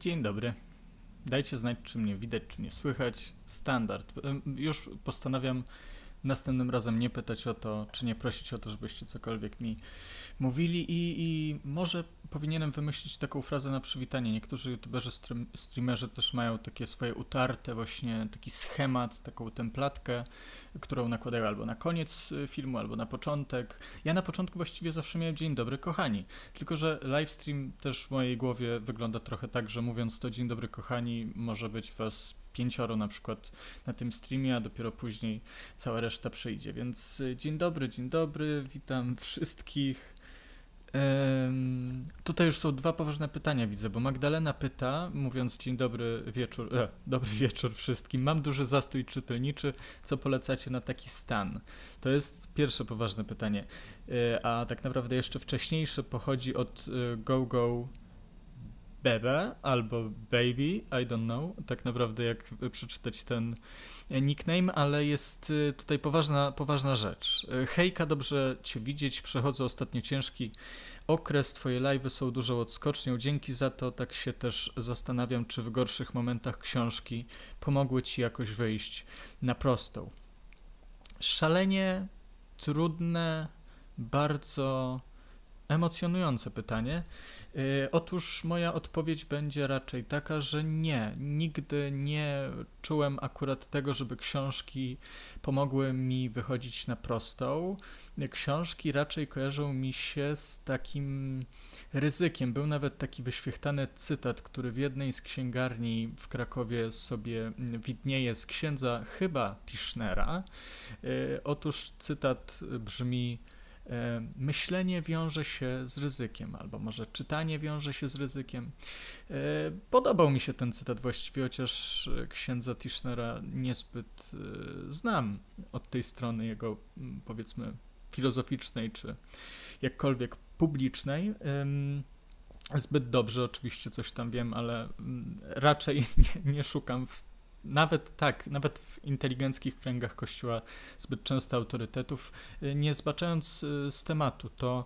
Dzień dobry. Dajcie znać, czy mnie widać, czy mnie słychać. Standard. Już postanawiam następnym razem nie pytać o to, czy nie prosić o to, żebyście cokolwiek mi mówili i, i może powinienem wymyślić taką frazę na przywitanie. Niektórzy youtuberzy, stream, streamerzy też mają takie swoje utarte właśnie, taki schemat, taką templatkę, którą nakładają albo na koniec y, filmu, albo na początek. Ja na początku właściwie zawsze miałem dzień dobry, kochani. Tylko, że livestream też w mojej głowie wygląda trochę tak, że mówiąc to dzień dobry, kochani, może być was pięcioro na przykład na tym streamie, a dopiero później cała reszta przyjdzie. Więc y, dzień dobry, dzień dobry, witam wszystkich. Em, tutaj już są dwa poważne pytania, widzę, bo Magdalena pyta, mówiąc dzień dobry wieczór, e, dobry wieczór wszystkim, mam duży zastój czytelniczy, co polecacie na taki stan? To jest pierwsze poważne pytanie, E, a tak naprawdę jeszcze wcześniejsze pochodzi od GoGo Bebe albo Baby, I don't know, tak naprawdę jak przeczytać ten nickname, ale jest e, tutaj poważna, poważna rzecz. E, Hejka, dobrze Cię widzieć, przechodzę ostatnio ciężki okres, Twoje live'y są dużą odskocznią, dzięki za to, tak się też zastanawiam, czy w gorszych momentach książki pomogły Ci jakoś wyjść na prostą. Szalenie trudne, bardzo emocjonujące pytanie. Yy, otóż moja odpowiedź będzie raczej taka, że nie. Nigdy nie czułem akurat tego, żeby książki pomogły mi wychodzić na prostą. Książki raczej kojarzą mi się z takim ryzykiem. Był nawet taki wyświechtany cytat, który w jednej z księgarni w Krakowie sobie widnieje z księdza chyba Tischnera. Yy, Otóż cytat brzmi Myślenie wiąże się z ryzykiem, albo może czytanie wiąże się z ryzykiem. E, Podobał mi się ten cytat właściwie, chociaż e, księdza Tischnera niezbyt e, znam od tej strony jego, powiedzmy, filozoficznej, czy jakkolwiek publicznej. Zbyt dobrze oczywiście coś tam wiem, ale raczej nie, nie szukam w nawet tak, nawet w inteligenckich kręgach kościoła zbyt często autorytetów, y, nie zbaczając y, z tematu, to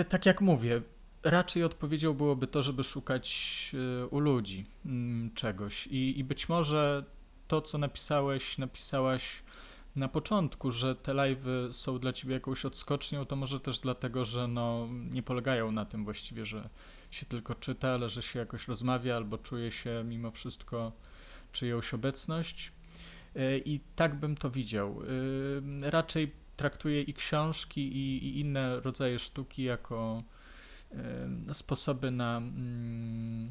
y, tak jak mówię, raczej odpowiedzią byłoby to, żeby szukać u ludzi mm, czegoś. I, i być może to, co napisałeś, napisałaś na początku, że te live'y są dla ciebie jakąś odskocznią, to może też dlatego, że no, nie polegają na tym właściwie, że się tylko czyta, ale że się jakoś rozmawia albo czuje się mimo wszystko czyjąś obecność. E, I tak bym to widział. E, Raczej traktuję i książki, i, i inne rodzaje sztuki jako e, sposoby na mm,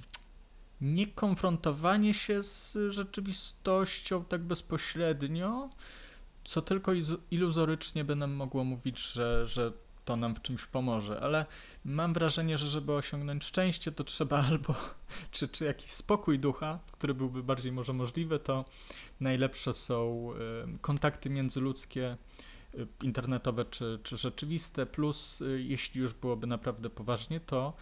niekonfrontowanie się z rzeczywistością tak bezpośrednio, co tylko iluzorycznie by nam mogło mówić, że, że to nam w czymś pomoże, ale mam wrażenie, że żeby osiągnąć szczęście, to trzeba albo czy, czy jakiś spokój ducha, który byłby bardziej może możliwy, to najlepsze są y, kontakty międzyludzkie, y, internetowe czy, czy rzeczywiste, plus y, jeśli już byłoby naprawdę poważnie, to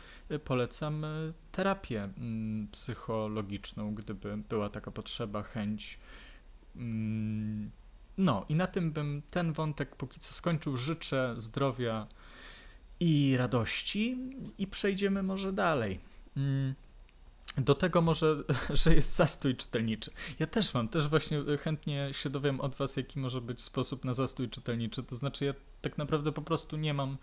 polecam terapię mm, psychologiczną, gdyby była taka potrzeba, chęć. No i na tym bym ten wątek póki co skończył. Życzę zdrowia i radości i przejdziemy może dalej. Mm, Do tego może, że jest zastój czytelniczy. Ja też mam, też właśnie chętnie się dowiem od Was, jaki może być sposób na zastój czytelniczy. To znaczy, ja tak naprawdę po prostu nie mam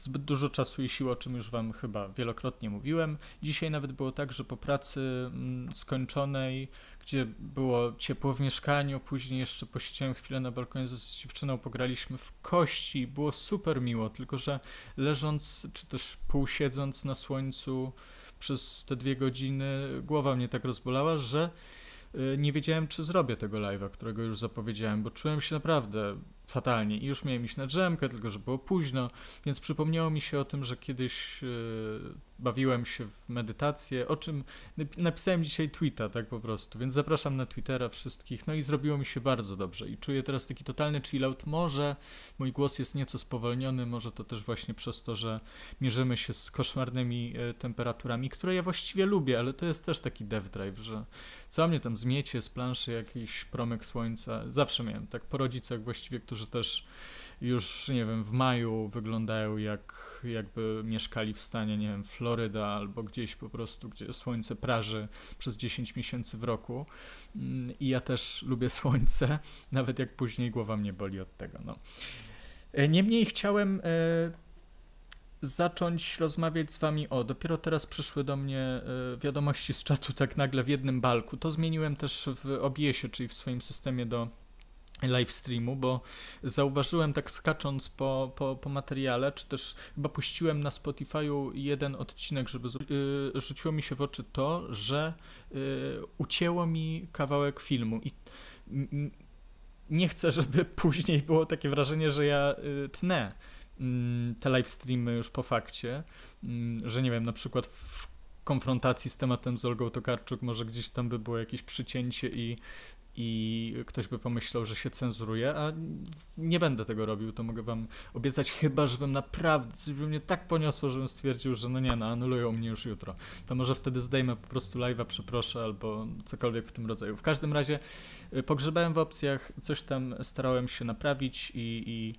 zbyt dużo czasu i sił, o czym już Wam chyba wielokrotnie mówiłem. Dzisiaj nawet było tak, że po pracy mm, skończonej, gdzie było ciepło w mieszkaniu, później jeszcze posiedziałem chwilę na balkonie z dziewczyną, pograliśmy w kości, było super miło, tylko że leżąc, czy też półsiedząc na słońcu przez te dwie godziny, głowa mnie tak rozbolała, że y, nie wiedziałem, czy zrobię tego live'a, którego już zapowiedziałem, bo czułem się naprawdę fatalnie. I już miałem iść na drzemkę, tylko że było późno, więc przypomniało mi się o tym, że kiedyś y, bawiłem się w medytację, o czym nap- napisałem dzisiaj tweeta, tak po prostu, więc zapraszam na Twittera wszystkich, no i zrobiło mi się bardzo dobrze. I czuję teraz taki totalny chillout, może mój głos jest nieco spowolniony, może to też właśnie przez to, że mierzymy się z koszmarnymi e, temperaturami, które ja właściwie lubię, ale to jest też taki dev drive, że co mnie tam zmiecie z planszy jakiś promyk słońca, zawsze miałem tak po rodzicach właściwie, którzy którzy też już, nie wiem, w maju wyglądają jak jakby mieszkali w stanie, nie wiem, Floryda albo gdzieś po prostu, gdzie słońce praży przez 10 miesięcy w roku. Mm, I ja też lubię słońce, nawet jak później głowa mnie boli od tego. No. E, niemniej chciałem e, zacząć rozmawiać z wami o. Dopiero teraz przyszły do mnie e, wiadomości z czatu tak nagle w jednym balku. To zmieniłem też w OBS-ie, czyli w swoim systemie do live streamu, bo zauważyłem tak skacząc po, po, po materiale, czy też chyba puściłem na Spotify'u jeden odcinek, żeby yy, rzuciło mi się w oczy to, że yy, ucięło mi kawałek filmu i nie chcę, żeby później było takie wrażenie, że ja y, tnę mm, te live streamy już po fakcie, mm, że nie wiem, na przykład w konfrontacji z tematem z Olgą Tokarczuk może gdzieś tam by było jakieś przycięcie i i ktoś by pomyślał, że się cenzuruje, a nie będę tego robił, to mogę wam obiecać, chyba żebym naprawdę, coś by mnie tak poniosło, żebym stwierdził, że no nie, no anulują mnie już jutro. To może wtedy zdejmę po prostu live'a, przeproszę, albo cokolwiek w tym rodzaju. W każdym razie y, pogrzebałem w opcjach, coś tam starałem się naprawić i, i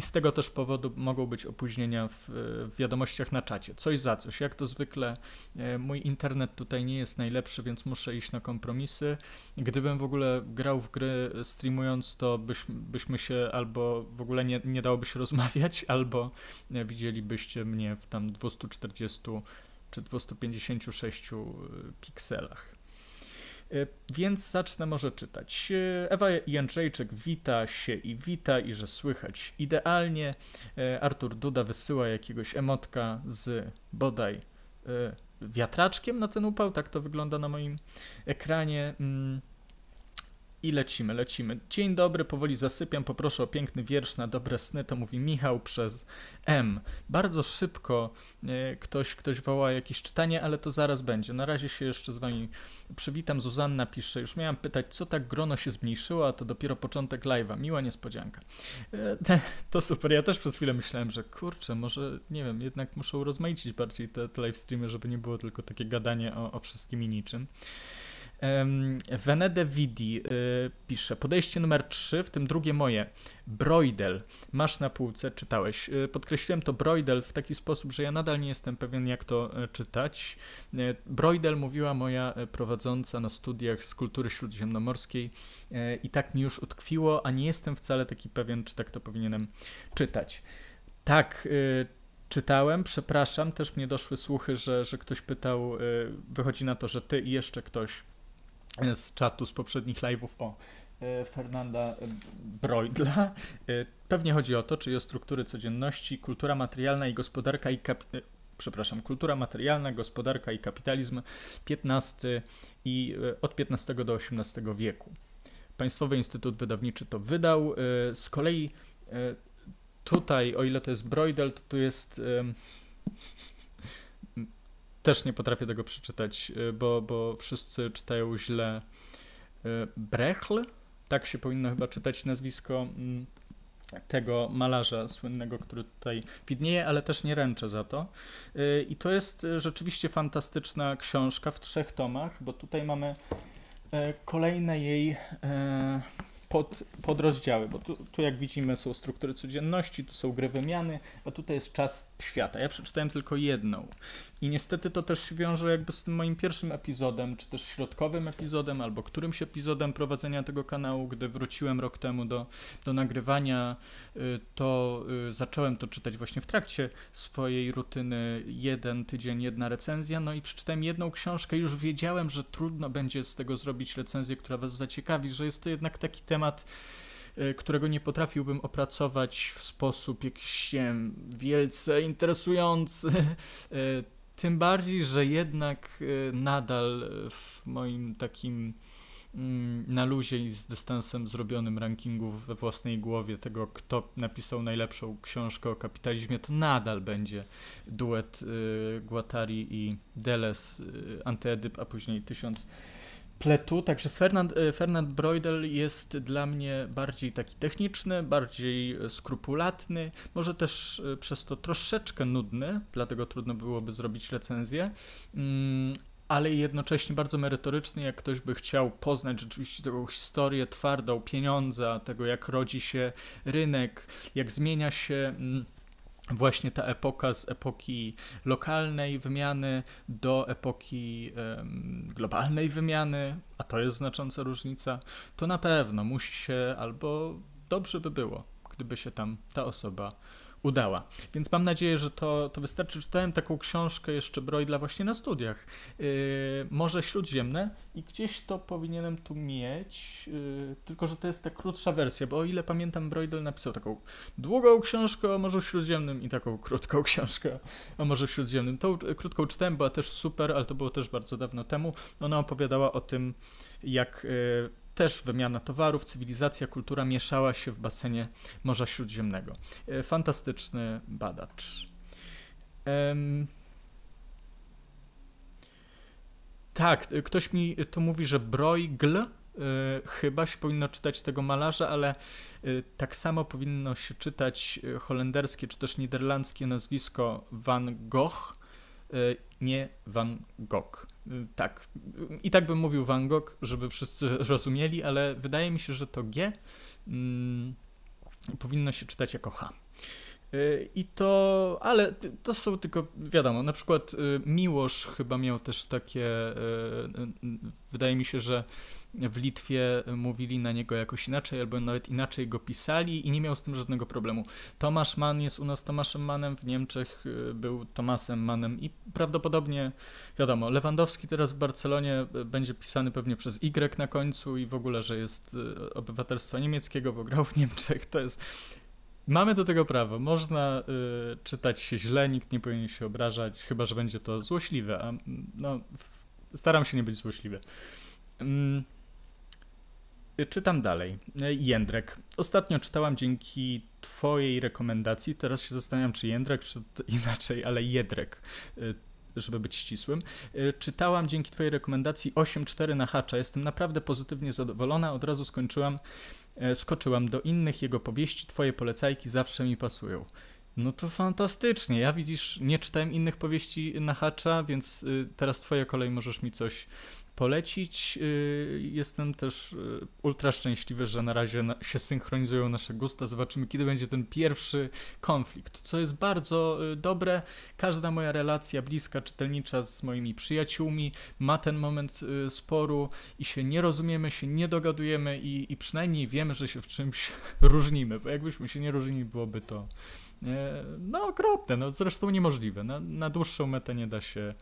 i z tego też powodu mogą być opóźnienia w, w, wiadomościach na czacie. Coś za coś. Jak to zwykle, e, mój internet tutaj nie jest najlepszy, więc muszę iść na kompromisy. Gdybym w ogóle grał w gry streamując, to byś, byśmy się albo w ogóle nie, nie dałoby się rozmawiać, albo e, widzielibyście mnie w tam 240 czy 256 e, pikselach. E, więc zacznę może czytać. E, Ewa Jędrzejczyk wita się i wita i że słychać idealnie. E, Artur Duda wysyła jakiegoś emotka z bodaj wiatraczkiem na ten upał, tak to wygląda na moim ekranie. I lecimy, lecimy. Dzień dobry, powoli zasypiam. Poproszę o piękny wiersz na dobre sny. To mówi Michał przez M. Bardzo szybko e, ktoś, ktoś woła jakieś czytanie, ale to zaraz będzie. Na razie się jeszcze z wami przywitam. Zuzanna pisze, już miałam pytać, co tak grono się zmniejszyło, a to dopiero początek live'a. Miła niespodzianka. E, to super. Ja też przez chwilę myślałem, że kurczę, może, nie wiem, jednak muszę urozmaicić bardziej te, te live streamy, żeby nie było tylko takie gadanie o, o wszystkim i niczym. Venede Vidi y, pisze, podejście numer 3, w tym drugie moje, Broidel, masz na półce, czytałeś. Y, podkreśliłem to Broidel w taki sposób, że ja nadal nie jestem pewien jak to e, czytać. E, Broidel mówiła moja e, prowadząca na studiach z kultury śródziemnomorskiej i tak mi już utkwiło, a nie jestem wcale taki pewien, czy tak to powinienem czytać. Tak, y, czytałem, przepraszam, też mnie doszły słuchy, że, że ktoś pytał, wychodzi na to, że ty i jeszcze ktoś z czatu z poprzednich live'ów o e, Fernanda Broidla. E, pewnie chodzi o to, czyli o struktury codzienności, kultura materialna i gospodarka i kap... E, przepraszam, kultura materialna, gospodarka i kapitalizm XV i od XV do XVIII wieku. Państwowy Instytut Wydawniczy to wydał. Z kolei tutaj, o ile to jest Broidel, to tu jest też nie potrafię tego przeczytać, y, bo, bo wszyscy czytają źle. Y, Brechl, tak się powinno chyba czytać nazwisko mm, tego malarza słynnego, który tutaj widnieje, ale też nie ręczę za to. Y, I to jest rzeczywiście fantastyczna książka w trzech tomach, bo tutaj mamy kolejne jej pod, podrozdziały, bo tu, tu, jak widzimy są struktury codzienności, tu są gry wymiany, a tutaj jest czas świata. Ja przeczytałem tylko jedną. I niestety to też się wiąże jakby z tym moim pierwszym epizodem, czy też środkowym epizodem, albo którymś epizodem prowadzenia tego kanału, gdy wróciłem rok temu do, do nagrywania, y, to y, zacząłem to czytać właśnie w trakcie swojej rutyny, jeden tydzień, jedna recenzja, no i przeczytałem jedną książkę. I już wiedziałem, że trudno będzie z tego zrobić recenzję, która was zaciekawi, że jest to jednak taki temat, temat, e, którego nie potrafiłbym opracować w sposób jakiś nie wiem, wielce interesujący. E, tym bardziej, że jednak e, nadal w moim takim mm, na luzie i z dystansem zrobionym rankingu we własnej głowie tego, kto napisał najlepszą książkę o kapitalizmie, to nadal będzie duet Guattari i Deles, Antyedyp, a później tysiąc pletu, także Fernand, e, Fernand Broidel jest dla mnie bardziej taki techniczny, bardziej skrupulatny, może też e, przez to troszeczkę nudny, dlatego trudno byłoby zrobić recenzję. Mm, ale jednocześnie bardzo merytoryczny, jak ktoś by chciał poznać rzeczywiście taką historię twardą pieniądza, tego jak rodzi się rynek, jak zmienia się mm, właśnie ta epoka z epoki lokalnej wymiany do epoki globalnej wymiany, a to jest znacząca różnica, to na pewno musi się albo dobrze by było, gdyby się tam ta osoba udała. Więc mam nadzieję, że to, to wystarczy. Czytałem taką książkę jeszcze Broidla właśnie na studiach. Yy, Morze Śródziemne i gdzieś to powinienem tu mieć, yy, tylko że to jest ta krótsza wersja, bo o ile pamiętam, Broidel napisał taką długą książkę o Morzu Śródziemnym i taką krótką książkę o Morzu Śródziemnym. Tą krótką czytałem, była też super, ale to było też bardzo dawno temu. Ona opowiadała o tym, jak yy, też wymiana towarów, cywilizacja, kultura mieszała się w basenie Morza Śródziemnego. E, fantastyczny badacz. Tak, e, ktoś mi tu mówi, że Bruegel chyba się powinno czytać tego malarza, ale tak samo powinno się czytać holenderskie czy też niderlandzkie nazwisko Van Gogh, nie Van Gogh. Y, tak. I tak bym mówił Van Gogh, żeby wszyscy rozumieli, ale wydaje mi się, że to G mm, powinno się czytać jako H. Y, I to, ale to są tylko, wiadomo, na przykład y, Miłosz chyba miał też takie, wydaje mi się, że w Litwie mówili na niego jakoś inaczej, albo nawet inaczej go pisali i nie miał z tym żadnego problemu. Tomasz Mann jest u nas Tomaszem Mannem, w Niemczech y, był Tomasem Mannem i prawdopodobnie, wiadomo, Lewandowski teraz w Barcelonie y, będzie pisany pewnie przez Y na końcu i w ogóle, że jest y, obywatelstwa niemieckiego, bo grał w Niemczech, to jest... Mamy do tego prawo. Można y, czytać się źle, nikt nie powinien się obrażać, chyba że będzie to złośliwe. A, no, staram się nie być złośliwy. Mm. Czytam dalej. Jędrek. Ostatnio czytałam dzięki Twojej rekomendacji. Teraz się zastanawiam, czy Jędrek, czy inaczej, ale Jedrek, y, żeby być ścisłym. Y, czytałam dzięki Twojej rekomendacji 8.4 na hacza. Jestem naprawdę pozytywnie zadowolona. Od razu skończyłam, y, skoczyłam do innych jego powieści. Twoje polecajki zawsze mi pasują. No to fantastycznie. Ja widzisz, nie czytałem innych powieści na hacza, więc teraz Twoja kolej możesz mi coś polecić. Y, jestem też y, ultra szczęśliwy, że na razie się synchronizują nasze gusta. Zobaczymy, kiedy będzie ten pierwszy konflikt. Co jest bardzo y, dobre, każda moja relacja bliska, czytelnicza z moimi przyjaciółmi ma ten moment sporu i się nie rozumiemy, się nie dogadujemy i, i przynajmniej wiemy, że się w czymś różnimy, bo jakbyśmy się nie różnili, byłoby to no okropne, no zresztą niemożliwe. Na, na dłuższą metę nie da się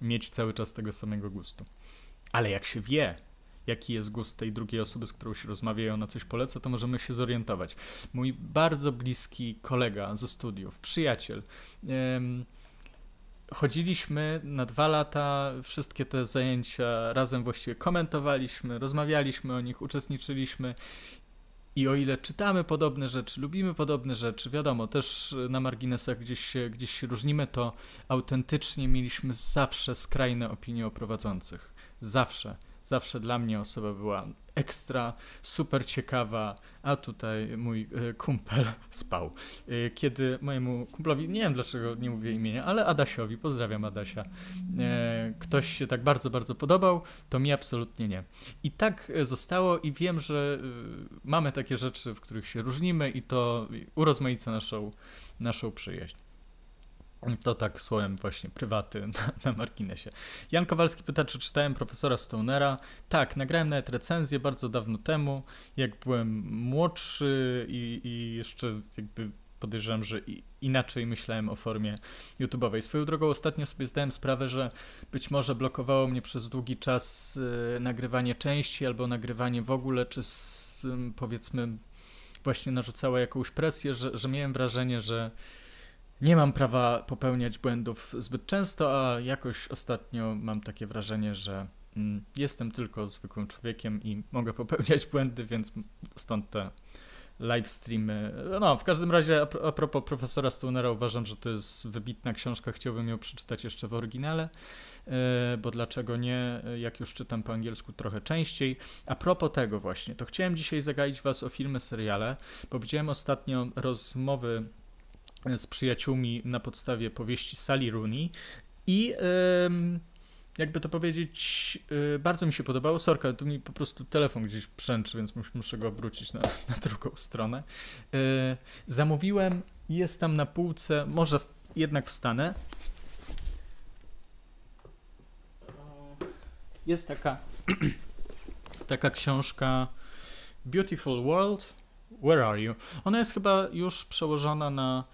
mieć cały czas tego samego gustu. Ale jak się wie, jaki jest gust tej drugiej osoby, z którą się rozmawia i ona coś poleca, to możemy się zorientować. Mój bardzo bliski kolega ze studiów, przyjaciel, chodziliśmy na dwa lata, wszystkie te zajęcia razem właściwie komentowaliśmy, rozmawialiśmy o nich, uczestniczyliśmy. I o ile czytamy podobne rzeczy, lubimy podobne rzeczy, wiadomo, też na marginesach gdzieś się, gdzieś się różnimy, to autentycznie mieliśmy zawsze skrajne opinie o prowadzących. Zawsze, zawsze dla mnie osoba była ekstra, super ciekawa, a tutaj mój e, kumpel spał. E, kiedy mojemu kumplowi, nie wiem dlaczego nie mówię imienia, ale Adasiowi, pozdrawiam Adasia, e, ktoś się tak bardzo, bardzo podobał, to mi absolutnie nie. I tak zostało i wiem, że mamy takie rzeczy, w których się różnimy i to urozmaica naszą, naszą przyjaźń. To tak słowem właśnie prywaty na, na, marginesie. Jan Kowalski pyta, czy czytałem profesora Stonera. Tak, nagrałem nawet recenzję bardzo dawno temu, jak byłem młodszy i, i jeszcze jakby podejrzewam, że inaczej myślałem o formie YouTube'owej. Swoją drogą ostatnio sobie zdałem sprawę, że być może blokowało mnie przez długi czas y, nagrywanie części albo nagrywanie w ogóle, czy z, powiedzmy właśnie narzucała jakąś presję, że, że miałem wrażenie, że nie mam prawa popełniać błędów zbyt często, a jakoś ostatnio mam takie wrażenie, że mm, jestem tylko zwykłym człowiekiem i mogę popełniać błędy, więc stąd te live streamy. No, w każdym razie, a propos profesora Stonera, uważam, że to jest wybitna książka. Chciałbym ją przeczytać jeszcze w oryginale, e, bo dlaczego nie, jak już czytam po angielsku trochę częściej. A propos tego właśnie, to chciałem dzisiaj zagaić Was o filmy, seriale, bo widziałem ostatnio rozmowy z przyjaciółmi na podstawie powieści Sally Rooney i jakby to powiedzieć, yy, bardzo mi się podobało. Sorka, tu mi po prostu telefon gdzieś brzęczy, więc muszę go obrócić na, na drugą stronę. Yy, zamówiłem, jest tam na półce, może jednak wstanę. Jest taka, taka książka Beautiful World, Where Are You? Ona jest chyba już przełożona na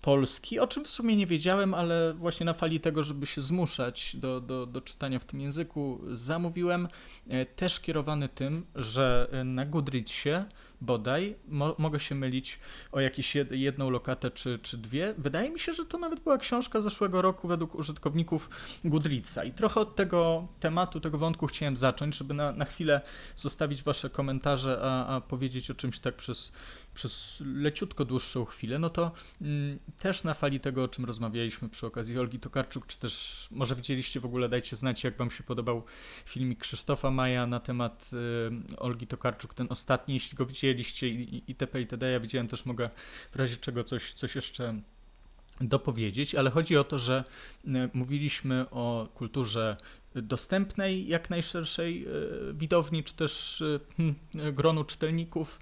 polski, o czym w sumie nie wiedziałem, ale właśnie na fali tego, żeby się zmuszać do, do, do czytania w tym języku, zamówiłem. E, też kierowany tym, że na Goodreadsie bodaj, mo mogę się mylić o jakieś jed jedną lokatę czy, czy dwie. Wydaje mi się, że to nawet była książka zeszłego roku według użytkowników Goodreadsa i trochę od tego tematu, tego wątku chciałem zacząć, żeby na, na chwilę zostawić wasze komentarze, a, a powiedzieć o czymś tak przez, przez leciutko dłuższą chwilę, no to mm, też na fali tego, o czym rozmawialiśmy przy okazji Olgi Tokarczuk, czy też może widzieliście w ogóle, dajcie znać, jak wam się podobał filmik Krzysztofa Maja na temat y, Olgi Tokarczuk, ten ostatni, jeśli go widzieli, widzieliście itp. itd. Ja widziałem też, mogę w razie czego coś, coś jeszcze dopowiedzieć, ale chodzi o to, że e, mówiliśmy o kulturze dostępnej jak najszerszej e, widowni, czy też e, hmm, gronu czytelników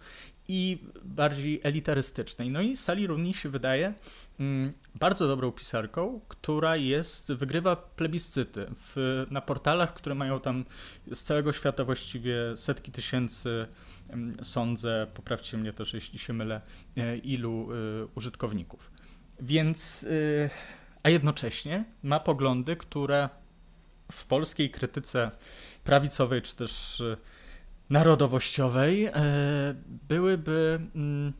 i bardziej elitarystycznej. No i Sally Rooney się wydaje mm, bardzo dobrą pisarką, która jest, wygrywa plebiscyty w, na portalach, które mają tam z całego świata właściwie setki tysięcy, mm, sądzę, poprawcie mnie też jeśli się mylę, e, ilu e, użytkowników. Więc, e, a jednocześnie ma poglądy, które w polskiej krytyce prawicowej, czy też narodowościowej e, byłyby mm,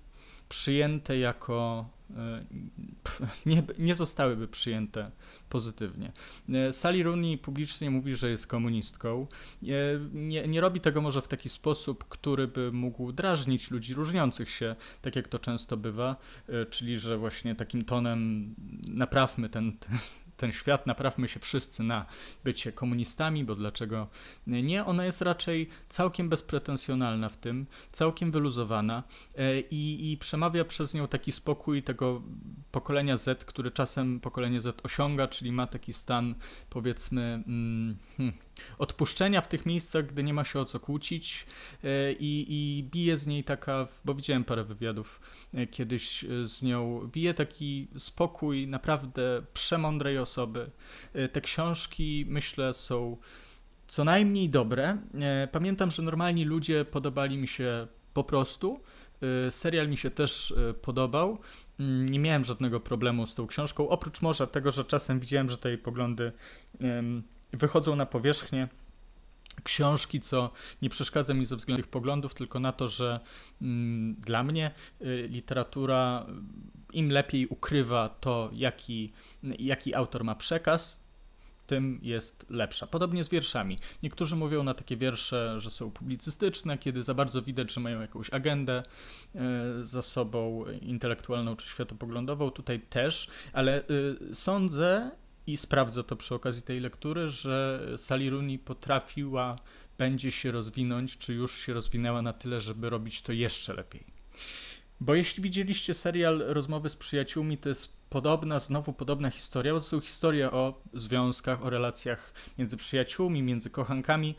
przyjęte jako e, nie, nie zostałyby przyjęte pozytywnie. E, Sally Rooney publicznie mówi, że jest komunistką. Nie, nie robi tego może w taki sposób, który by mógł drażnić ludzi różniących się, tak jak to często bywa, czyli że właśnie takim tonem naprawmy ten, ten ten świat, naprawmy się wszyscy na bycie komunistami, bo dlaczego nie? Ona jest raczej całkiem bezpretensjonalna w tym, całkiem wyluzowana e, i, i przemawia przez nią taki spokój tego pokolenia Z, który czasem pokolenie Z osiąga, czyli ma taki stan powiedzmy. Mm, hmm, odpuszczenia w tych miejscach, gdy nie ma się o co kłócić e, i, i bije z niej taka, bo widziałem parę wywiadów e, kiedyś e, z nią, bije taki spokój naprawdę przemądrej osoby. Te książki myślę są co najmniej dobre. Pamiętam, że normalni ludzie podobali mi się po prostu. Serial mi się też podobał. Mm, nie miałem żadnego problemu z tą książką, oprócz może tego, że czasem widziałem, że te jej poglądy wychodzą na powierzchnię książki, co nie przeszkadza mi ze względu tych poglądów, tylko na to, że mm, dla mnie y, literatura im lepiej ukrywa to, jaki, jaki autor ma przekaz, tym jest lepsza. Podobnie z wierszami. Niektórzy mówią na takie wiersze, że są publicystyczne, kiedy za bardzo widać, że mają jakąś agendę y, za sobą intelektualną czy światopoglądową. Tutaj też, ale y, sądzę, i sprawdzę to przy okazji tej lektury, że Sally Rooney potrafiła, będzie się rozwinąć, czy już się rozwinęła na tyle, żeby robić to jeszcze lepiej. Bo jeśli widzieliście serial Rozmowy z przyjaciółmi, to jest podobna, znowu podobna historia, to są historie o związkach, o relacjach między przyjaciółmi, między kochankami.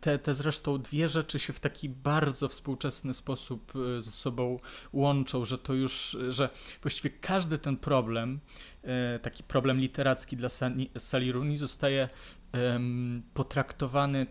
Te, te zresztą dwie rzeczy się w taki bardzo współczesny sposób e, ze sobą łączą, że to już, że właściwie każdy ten problem, e, taki problem literacki dla Sally Rooney zostaje potraktowany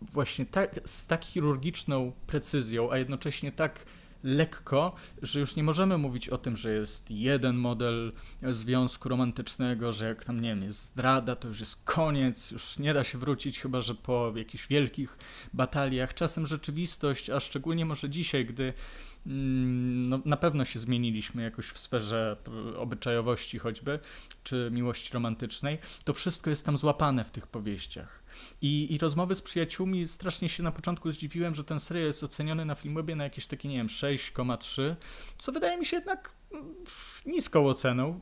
właśnie tak, z tak chirurgiczną precyzją, a jednocześnie tak lekko, że już nie możemy mówić o tym, że jest jeden model związku romantycznego, że jak tam, nie wiem, jest zdrada, to już jest koniec, już nie da się wrócić, chyba że po jakichś wielkich bataliach. Czasem rzeczywistość, a szczególnie może dzisiaj, gdy no, na pewno się zmieniliśmy jakoś w sferze e, obyczajowości choćby, czy miłości romantycznej, to wszystko jest tam złapane w tych powieściach. I, I rozmowy z przyjaciółmi, strasznie się na początku zdziwiłem, że ten serial jest oceniony na Filmwebie na jakieś takie, nie wiem, 6,3, co wydaje mi się jednak mm, niską oceną.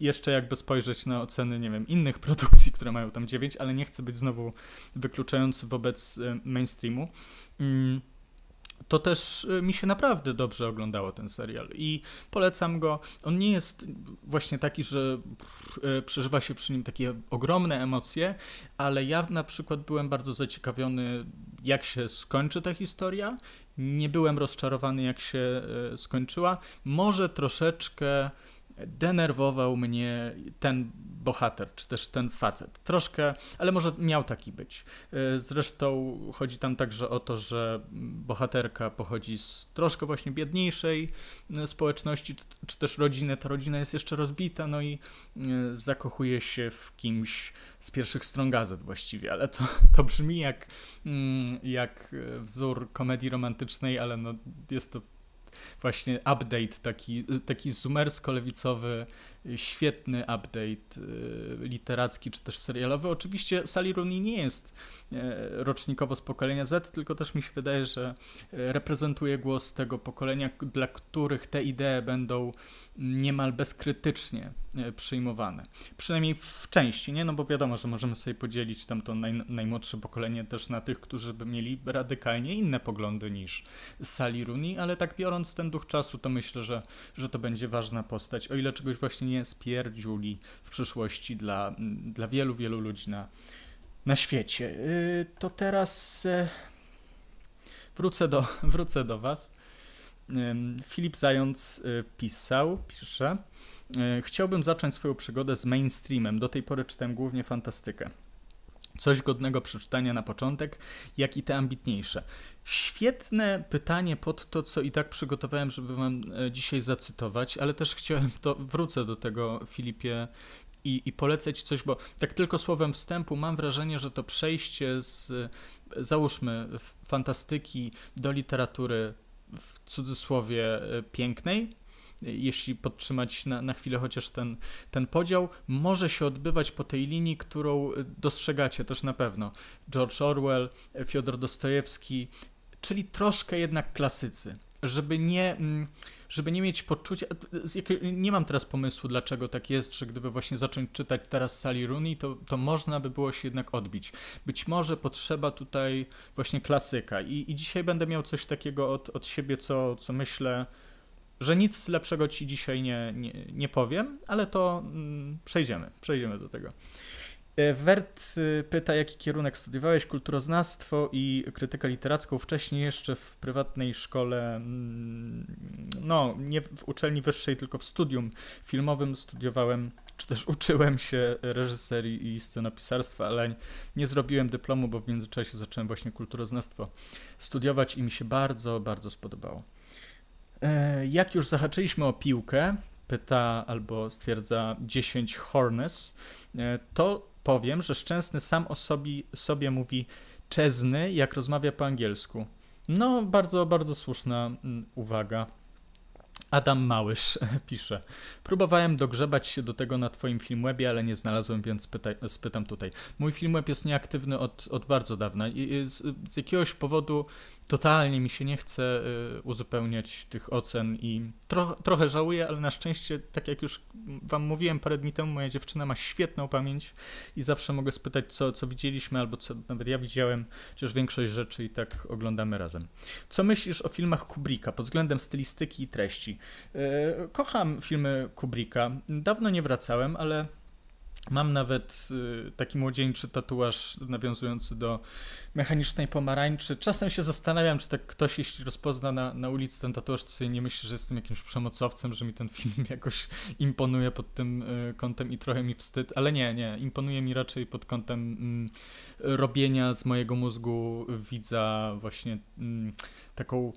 Jeszcze jakby spojrzeć na oceny, nie wiem, innych produkcji, które mają tam 9, ale nie chcę być znowu wykluczający wobec e, mainstreamu. Mm to też y, mi się naprawdę dobrze oglądało ten serial i polecam go. On nie jest właśnie taki, że y, przeżywa się przy nim takie ogromne emocje, ale ja na przykład byłem bardzo zaciekawiony, jak się skończy ta historia. Nie byłem rozczarowany, jak się y, skończyła. Może troszeczkę denerwował mnie ten bohater, czy też ten facet. Troszkę, ale może miał taki być. E, zresztą chodzi tam także o to, że bohaterka pochodzi z troszkę właśnie biedniejszej e, społeczności, czy też rodziny. Ta rodzina jest jeszcze rozbita, no i e, zakochuje się w kimś z pierwszych stron gazet właściwie, ale to, to brzmi jak, mm, jak wzór komedii romantycznej, ale no jest to właśnie update taki, taki zumersko-lewicowy, świetny update y, literacki czy też serialowy. Oczywiście Sally Rooney nie jest e, rocznikowo z pokolenia Z, tylko też mi się wydaje, że e, reprezentuje głos tego pokolenia, dla których te idee będą niemal bezkrytycznie e, przyjmowane. Przynajmniej w części, nie? No bo wiadomo, że możemy sobie podzielić tamto naj, najmłodsze pokolenie też na tych, którzy by mieli radykalnie inne poglądy niż Sally Rooney, ale tak biorąc ten duch czasu, to myślę, że, że to będzie ważna postać. O ile czegoś właśnie nie spierdziuli w przyszłości dla, dla wielu, wielu ludzi na, na świecie. Y, to teraz e, wrócę do, wrócę do Was. Filip Zając y, pisał, pisze. Y, chciałbym zacząć swoją przygodę z mainstreamem. Do tej pory czytałem głównie fantastykę. Coś godnego przeczytania na początek, jak i te ambitniejsze. Świetne pytanie pod to, co i tak przygotowałem, żeby Wam e, dzisiaj zacytować, ale też chciałem to, wrócę do tego, Filipie, i, i polecać coś, bo tak tylko słowem wstępu mam wrażenie, że to przejście z, załóżmy, fantastyki do literatury w cudzysłowie e, pięknej, jeśli podtrzymać na, na chwilę chociaż ten, ten podział, może się odbywać po tej linii, którą dostrzegacie też na pewno. George Orwell, Fiodor Dostojewski, czyli troszkę jednak klasycy. Żeby nie, mm, żeby nie mieć poczucia, nie mam teraz pomysłu, dlaczego tak jest, że gdyby właśnie zacząć czytać teraz Sally Rooney, to, to można by było się jednak odbić. Być może potrzeba tutaj właśnie klasyka i, i dzisiaj będę miał coś takiego od, od siebie, co, co myślę, że nic lepszego ci dzisiaj nie, nie, nie powiem, ale to mm, przejdziemy, przejdziemy do tego. E, Wert y, pyta, jaki kierunek studiowałeś? Kulturoznawstwo i krytykę literacką. Wcześniej jeszcze w prywatnej szkole, mm, no nie w uczelni wyższej, tylko w studium filmowym studiowałem, czy też uczyłem się reżyserii i scenopisarstwa, ale nie zrobiłem dyplomu, bo w międzyczasie zacząłem właśnie kulturoznawstwo studiować i mi się bardzo, bardzo spodobało. E, jak już zahaczyliśmy o piłkę, pyta albo stwierdza 10 Hornes, e, to powiem, że Szczęsny sam o sobie, sobie mówi czezny, jak rozmawia po angielsku. No, bardzo, bardzo słuszna mm, uwaga. Adam Małysz pisze. Próbowałem dogrzebać się do tego na Twoim Filmwebie, ale nie znalazłem, więc spytam tutaj. Mój Filmweb jest nieaktywny od, od bardzo dawna i z, z jakiegoś powodu totalnie mi się nie chce y, uzupełniać tych ocen i tro, trochę żałuję, ale na szczęście, tak jak już wam mówiłem parę dni temu, moja dziewczyna ma świetną pamięć i zawsze mogę spytać, co, co widzieliśmy, albo co nawet ja widziałem, chociaż większość rzeczy i tak oglądamy razem. Co myślisz o filmach Kubricka pod względem stylistyki i treści? Y, kocham filmy Kubricka. Dawno nie wracałem, ale Mam nawet y, taki młodzieńczy tatuaż nawiązujący do mechanicznej pomarańczy. Czasem się zastanawiam, czy tak ktoś, jeśli rozpozna na, na ulicy ten tatuaż, to sobie nie myśli, że jestem jakimś przemocowcem, że mi ten film jakoś imponuje pod tym y, kątem i trochę mi wstyd, ale nie, nie. Imponuje mi raczej pod kątem mm, robienia z mojego mózgu widza właśnie mm, taką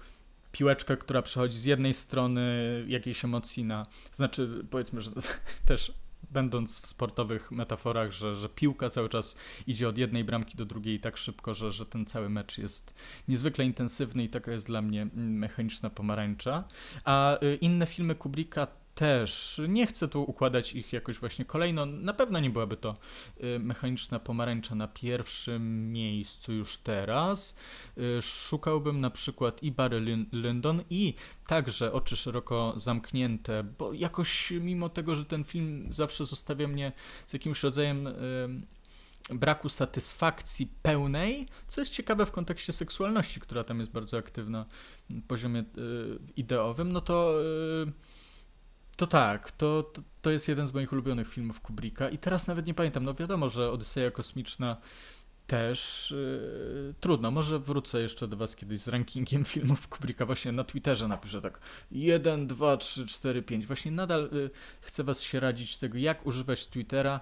piłeczkę, która przechodzi z jednej strony jakiejś emocji na, znaczy powiedzmy, że też będąc w sportowych metaforach, że, że piłka cały czas idzie od jednej bramki do drugiej tak szybko, że, że ten cały mecz jest niezwykle intensywny i taka jest dla mnie mechaniczna pomarańcza. A y, inne filmy Kubricka też. Nie chcę tu układać ich jakoś właśnie kolejno. Na pewno nie byłaby to y, mechaniczna pomarańcza na pierwszym miejscu już teraz. Y, szukałbym na przykład i Barry Lyndon i także Oczy szeroko zamknięte, bo jakoś mimo tego, że ten film zawsze zostawia mnie z jakimś rodzajem y, braku satysfakcji pełnej, co jest ciekawe w kontekście seksualności, która tam jest bardzo aktywna na poziomie ideowym, no to. To tak, to, to, to jest jeden z moich ulubionych filmów Kubricka i teraz nawet nie pamiętam, no wiadomo, że Odyseja Kosmiczna też yy, trudno. Może wrócę jeszcze do Was kiedyś z rankingiem filmów Kubricka. Właśnie na Twitterze napiszę tak 1, 2, 3, 4, 5. Właśnie nadal yy, chcę Was się radzić tego, jak używać Twittera,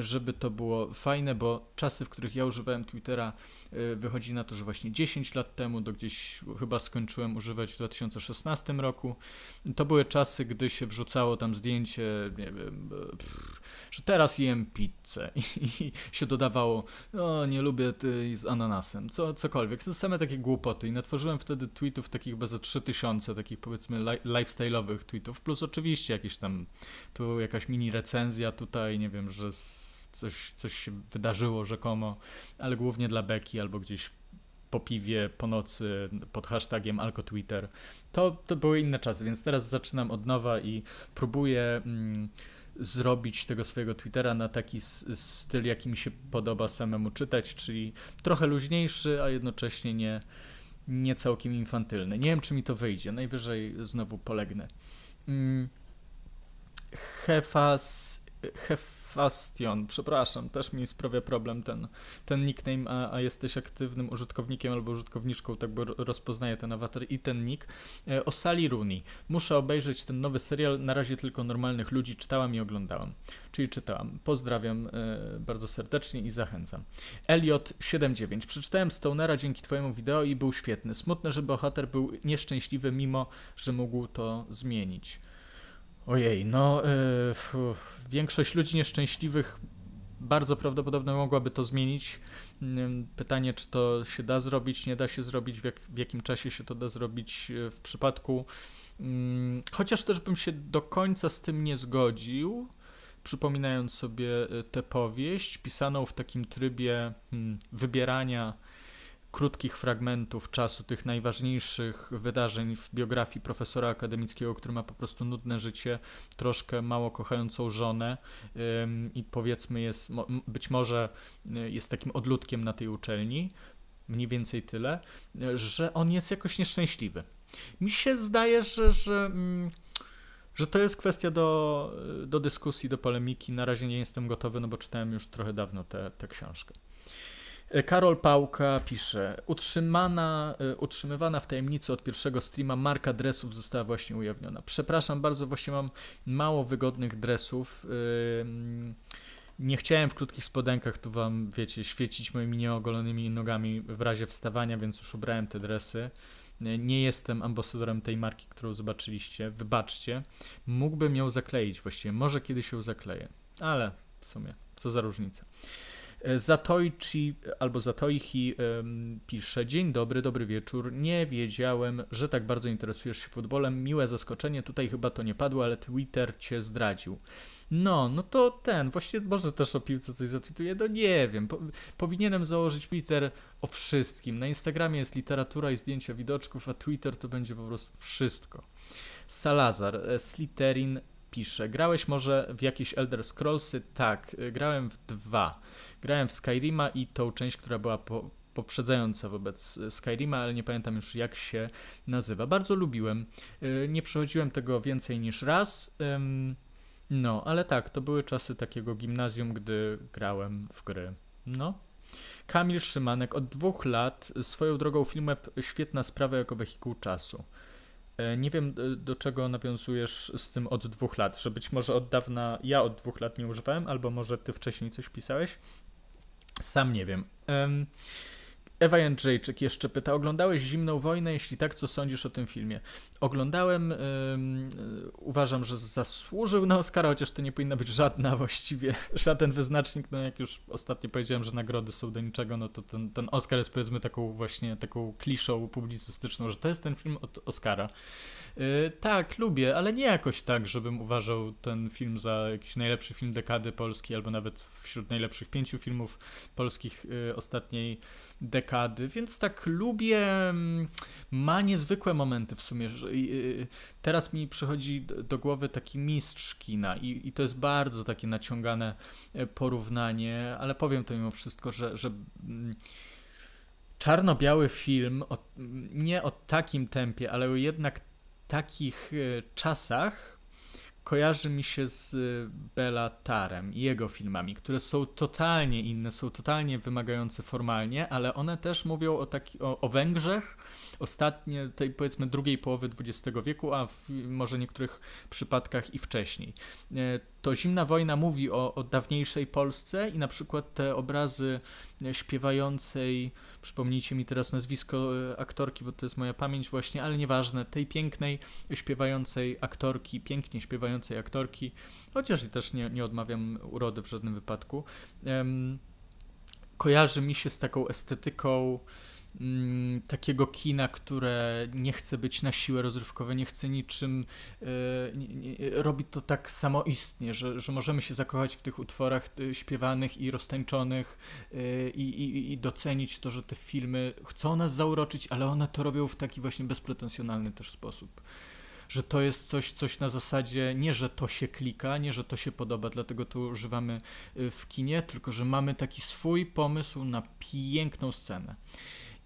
żeby to było fajne, bo czasy, w których ja używałem Twittera, yy, wychodzi na to, że właśnie 10 lat temu, do gdzieś chyba skończyłem używać w 2016 roku. To były czasy, gdy się wrzucało tam zdjęcie, nie wiem, pff, że teraz jem pizzę i, i się dodawało, o nie lubię ty z ananasem, co, cokolwiek. To same takie głupoty i natworzyłem wtedy tweetów takich bez 3000, takich powiedzmy li lifestyle'owych tweetów, plus oczywiście jakieś tam, tu jakaś mini recenzja tutaj, nie wiem, że coś, coś się wydarzyło rzekomo, ale głównie dla beki albo gdzieś po piwie, po nocy, pod hashtagiem AlkoTwitter. To, to były inne czasy, więc teraz zaczynam od nowa i próbuję... Mm, zrobić tego swojego Twittera na taki styl, jaki mi się podoba samemu czytać, czyli trochę luźniejszy, a jednocześnie nie, nie całkiem infantylny. Nie wiem, czy mi to wyjdzie. Najwyżej znowu polegnę. Mm. Hefas, hef, Fastion, przepraszam, też mi sprawia problem ten, ten nickname, a, a jesteś aktywnym użytkownikiem albo użytkowniczką, tak bo rozpoznaję ten awatar i ten nick. E, o Sally Rooney. Muszę obejrzeć ten nowy serial, na razie tylko normalnych ludzi czytałam i oglądałam. Czyli czytałam. Pozdrawiam e, bardzo serdecznie i zachęcam. Elliot79. Przeczytałem Stonera dzięki twojemu wideo i był świetny. Smutne, że bohater był nieszczęśliwy, mimo że mógł to zmienić. Ojej, no yy, większość ludzi nieszczęśliwych bardzo prawdopodobnie mogłaby to zmienić. Pytanie, czy to się da zrobić, nie da się zrobić, w, jak, w jakim czasie się to da zrobić y, w przypadku. Chociaż też bym się do końca z tym nie zgodził, przypominając sobie y, tę powieść, pisaną w takim trybie hmm, wybierania krótkich fragmentów czasu tych najważniejszych wydarzeń w biografii profesora akademickiego, który ma po prostu nudne życie, troszkę mało kochającą żonę i powiedzmy jest, być może y, jest takim odludkiem na tej uczelni, mniej więcej tyle, że on jest jakoś nieszczęśliwy. Mi się zdaje, że, że, mm, że to jest kwestia do, do dyskusji, do polemiki. Na razie nie jestem gotowy, no bo czytałem już trochę dawno tę książkę. Karol Pałka pisze, utrzymana, e, utrzymywana w tajemnicy od pierwszego streama marka dresów została właśnie ujawniona. Przepraszam bardzo, właśnie mam mało wygodnych dresów. Nie chciałem w krótkich spodenkach tu wam, wiecie, świecić moimi nieogolonymi nogami w razie wstawania, więc już ubrałem te dresy. Nie jestem ambasadorem tej marki, którą zobaczyliście. Wybaczcie. Mógłbym ją zakleić właściwie. Może kiedyś ją zakleję. Ale w sumie, co za różnica. E, Zatoichi albo Zatoichi pisze: Dzień dobry, dobry wieczór. Nie wiedziałem, że tak bardzo interesujesz się futbolem. Miłe zaskoczenie. Tutaj chyba to nie padło, ale Twitter cię zdradził. No, no to ten, właściwie może też o piłce coś zatwituje, no nie wiem. Po, powinienem założyć Twitter o wszystkim. Na Instagramie jest literatura i zdjęcia widoczków, a Twitter to będzie po prostu wszystko. Salazar, e, Sliterin pisze. Grałeś może w jakieś Elder Scrollsy? Tak, e, grałem w dwa. Grałem w Skyrima i tą część, która była po, poprzedzająca wobec Skyrima, ale nie pamiętam już jak się nazywa. Bardzo lubiłem. E, nie przechodziłem tego więcej niż raz. No, ale tak, to były czasy takiego gimnazjum, gdy grałem w gry. No. Kamil Szymanek od dwóch lat swoją drogą filmem świetna sprawa jako wehikuł czasu. E, nie wiem, e, do czego nawiązujesz z tym od dwóch lat, że być może od dawna ja od dwóch lat nie używałem, albo może ty wcześniej coś pisałeś. Sam nie wiem. Um, Ewa Jędrzejczyk jeszcze pyta, oglądałeś Zimną Wojnę? Jeśli tak, co sądzisz o tym filmie? Oglądałem, yy, uważam, że zasłużył na Oscara, chociaż to nie powinna być żadna właściwie, żaden wyznacznik, no jak już ostatnio powiedziałem, że nagrody są do niczego, no to ten, ten Oscar jest powiedzmy taką właśnie, taką kliszą publicystyczną, że to jest ten film od Oscara. Yy, tak, lubię, ale nie jakoś tak, żebym uważał ten film za jakiś najlepszy film dekady polskiej, albo nawet wśród najlepszych pięciu filmów polskich yy, ostatniej dekady więc tak lubię, mm, ma niezwykłe momenty w sumie. Teraz mi przychodzi do głowy taki mistrz kina i, i to jest bardzo takie naciągane e, porównanie, ale powiem to mimo wszystko, że, że mm, czarno-biały film o, nie o takim tempie, ale jednak takich e, czasach kojarzy mi się z Belatarem i jego filmami, które są totalnie inne, są totalnie wymagające formalnie, ale one też mówią o, taki, o, o Węgrzech ostatnie, tej powiedzmy drugiej połowy XX wieku, a w może niektórych przypadkach i wcześniej. E, to Zimna Wojna mówi o, o dawniejszej Polsce i na przykład te obrazy śpiewającej, przypomnijcie mi teraz nazwisko e, aktorki, bo to jest moja pamięć właśnie, ale nieważne, tej pięknej śpiewającej aktorki, pięknie śpiewającej aktorki, chociaż i też nie, nie odmawiam urody w żadnym wypadku, kojarzy mi się z taką estetyką mm, takiego kina, które nie chce być na siłę rozrywkowe, nie chce niczym, e, nie, robi to tak samoistnie, że, że możemy się zakochać w tych utworach e, śpiewanych i roztańczonych e, i, i, i docenić to, że te filmy chcą nas zauroczyć, ale one to robią w taki właśnie bezpretensjonalny też sposób że to jest coś, coś na zasadzie nie, że to się klika, nie, że to się podoba, dlatego to używamy w kinie, tylko że mamy taki swój pomysł na piękną scenę.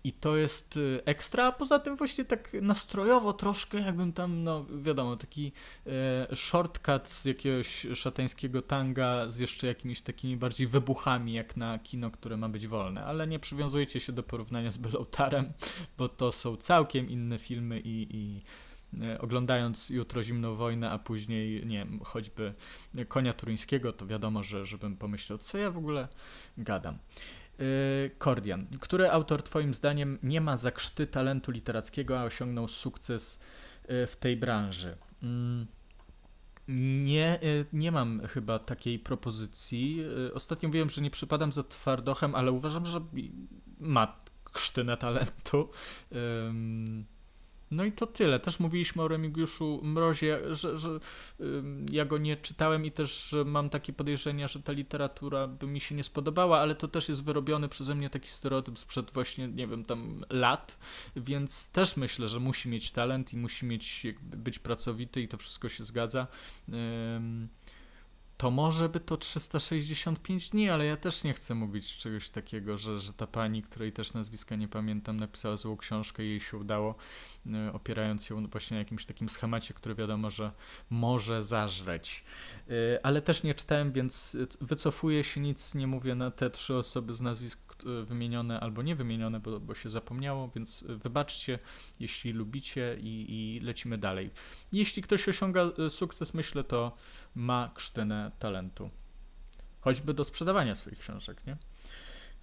I to jest y, ekstra, a poza tym właśnie tak nastrojowo troszkę, jakbym tam, no wiadomo, taki e, shortcut z jakiegoś szatańskiego tanga z jeszcze jakimiś takimi bardziej wybuchami, jak na kino, które ma być wolne. Ale nie przywiązujcie się do porównania z Beloutarem, bo to są całkiem inne filmy i, i e, oglądając jutro Zimną Wojnę, a później, nie wiem, choćby Konia Turyńskiego, to wiadomo, że żebym pomyślał, co ja w ogóle gadam. Y, Kordian. Który autor Twoim zdaniem nie ma zakrzty talentu literackiego, a osiągnął sukces y, w tej branży? Mm, nie, y, nie mam chyba takiej propozycji. Ostatnio mówiłem, że nie przypadam za twardochem, ale uważam, że ma krztynę talentu. No i to tyle. Też mówiliśmy o Remigiuszu Mrozie, że, że ja go nie czytałem i też mam takie podejrzenia, że ta literatura by mi się nie spodobała, ale to też jest wyrobiony przeze mnie taki stereotyp sprzed właśnie, nie wiem, tam lat, więc też myślę, że musi mieć talent i musi mieć, być pracowity i to wszystko się zgadza to może by to 365 dni, ale ja też nie chcę mówić czegoś takiego, że, że ta pani, której też nazwiska nie pamiętam, napisała złą książkę i jej się udało, e, opierając ją właśnie na jakimś takim schemacie, który wiadomo, że może zażreć. E, ale też nie czytałem, więc wycofuję się, nic nie mówię na te trzy osoby z nazwisk wymienione albo nie wymienione, bo, bo się zapomniało, więc wybaczcie, jeśli lubicie i, i lecimy dalej. Jeśli ktoś osiąga e, sukces, myślę, to ma krztynę talentu. Choćby do sprzedawania swoich książek, nie?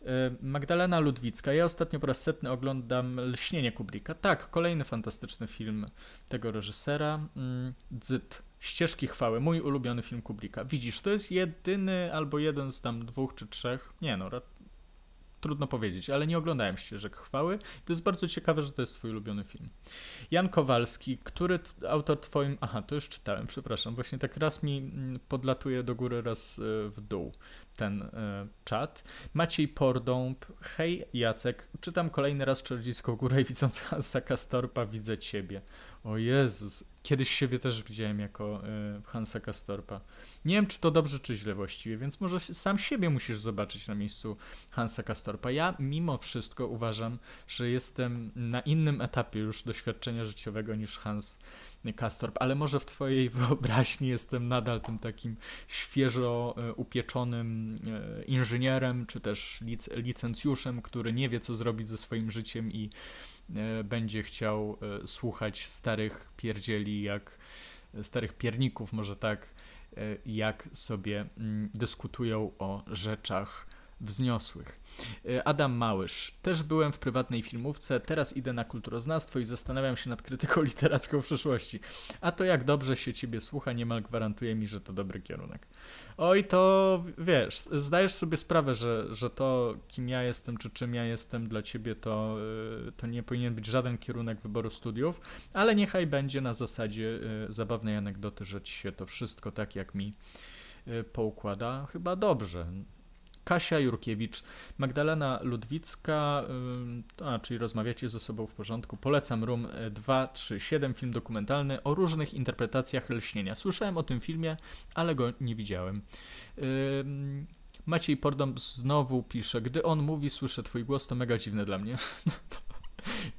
E, Magdalena Ludwicka. Ja ostatnio po raz setny oglądam Lśnienie Kubricka. Tak, kolejny fantastyczny film tego reżysera. Mm, Dzyt. Ścieżki chwały. Mój ulubiony film Kubricka. Widzisz, to jest jedyny albo jeden z tam dwóch czy trzech. Nie no, trudno powiedzieć, ale nie oglądałem Ścieżek Chwały. To jest bardzo ciekawe, że to jest twój ulubiony film. Jan Kowalski, który autor twoim... Aha, to już czytałem, przepraszam. Właśnie tak raz mi mm, podlatuje do góry, raz e, w dół ten e, czat. Maciej Pordąb, hej Jacek, czytam kolejny raz Czerdzicką Górę i widząc Hansa Kastorpa widzę ciebie. O Jezus, kiedyś siebie też widziałem jako y, Hansa Kastorpa. Nie wiem, czy to dobrze, czy źle właściwie, więc może sam siebie musisz zobaczyć na miejscu Hansa Kastorpa. Ja mimo wszystko uważam, że jestem na innym etapie już doświadczenia życiowego niż Hans Kastorp, ale może w twojej wyobraźni jestem nadal tym takim świeżo e, upieczonym e, inżynierem, czy też lic licencjuszem, który nie wie, co zrobić ze swoim życiem i będzie chciał e, słuchać starych pierdzieli, jak starych pierników, może tak, e, jak sobie mm, dyskutują o rzeczach wzniosłych. E, Adam Małysz. Też byłem w prywatnej filmówce, teraz idę na kulturoznawstwo i zastanawiam się nad krytyką literacką w przyszłości. A to jak dobrze się ciebie słucha, niemal gwarantuje mi, że to dobry kierunek. Oj, to wiesz, zdajesz sobie sprawę, że, że to, kim ja jestem, czy czym ja jestem dla ciebie, to, e, to nie powinien być żaden kierunek wyboru studiów, ale niechaj będzie na zasadzie e, zabawnej anegdoty, że ci się to wszystko tak jak mi poukłada, chyba dobrze Kasia Jurkiewicz, Magdalena Ludwicka, a, czyli rozmawiacie ze sobą w porządku. Polecam Room 237, film dokumentalny o różnych interpretacjach lśnienia. Słyszałem o tym filmie, ale go nie widziałem. Maciej Pordom znowu pisze, gdy on mówi, słyszę twój głos, to mega dziwne dla mnie.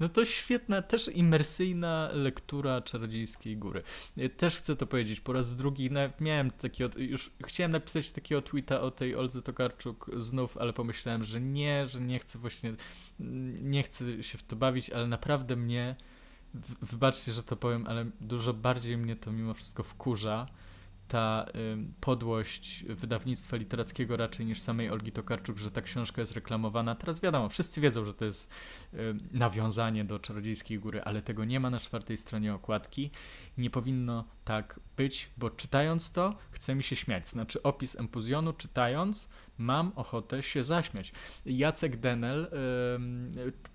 No to świetna, też imersyjna lektura Czarodziejskiej Góry. Też chcę to powiedzieć po raz drugi. Miałem takie, już chciałem napisać takiego tweeta o tej Oldze Tokarczuk znów, ale pomyślałem, że nie, że nie chcę właśnie, nie chcę się w to bawić, ale naprawdę mnie, wybaczcie, że to powiem, ale dużo bardziej mnie to mimo wszystko wkurza ta podłość wydawnictwa literackiego raczej niż samej Olgi Tokarczuk, że ta książka jest reklamowana. Teraz wiadomo, wszyscy wiedzą, że to jest nawiązanie do Czarodziejskiej Góry, ale tego nie ma na czwartej stronie okładki. Nie powinno tak być, bo czytając to chce mi się śmiać. Znaczy opis empuzjonu czytając mam ochotę się zaśmiać. Jacek Denel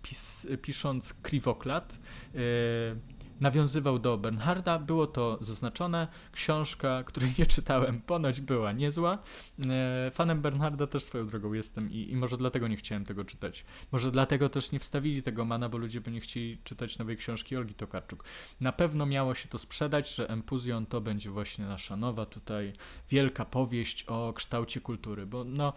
pis, pisząc Kriwoklat nawiązywał do Bernharda. Było to zaznaczone. Książka, której nie czytałem, ponoć była niezła. E, fanem Bernharda też swoją drogą jestem i, i może dlatego nie chciałem tego czytać. Może dlatego też nie wstawili tego mana, bo ludzie by nie chcieli czytać nowej książki Olgi Tokarczuk. Na pewno miało się to sprzedać, że Empuzjon to będzie właśnie nasza nowa tutaj wielka powieść o kształcie kultury, bo no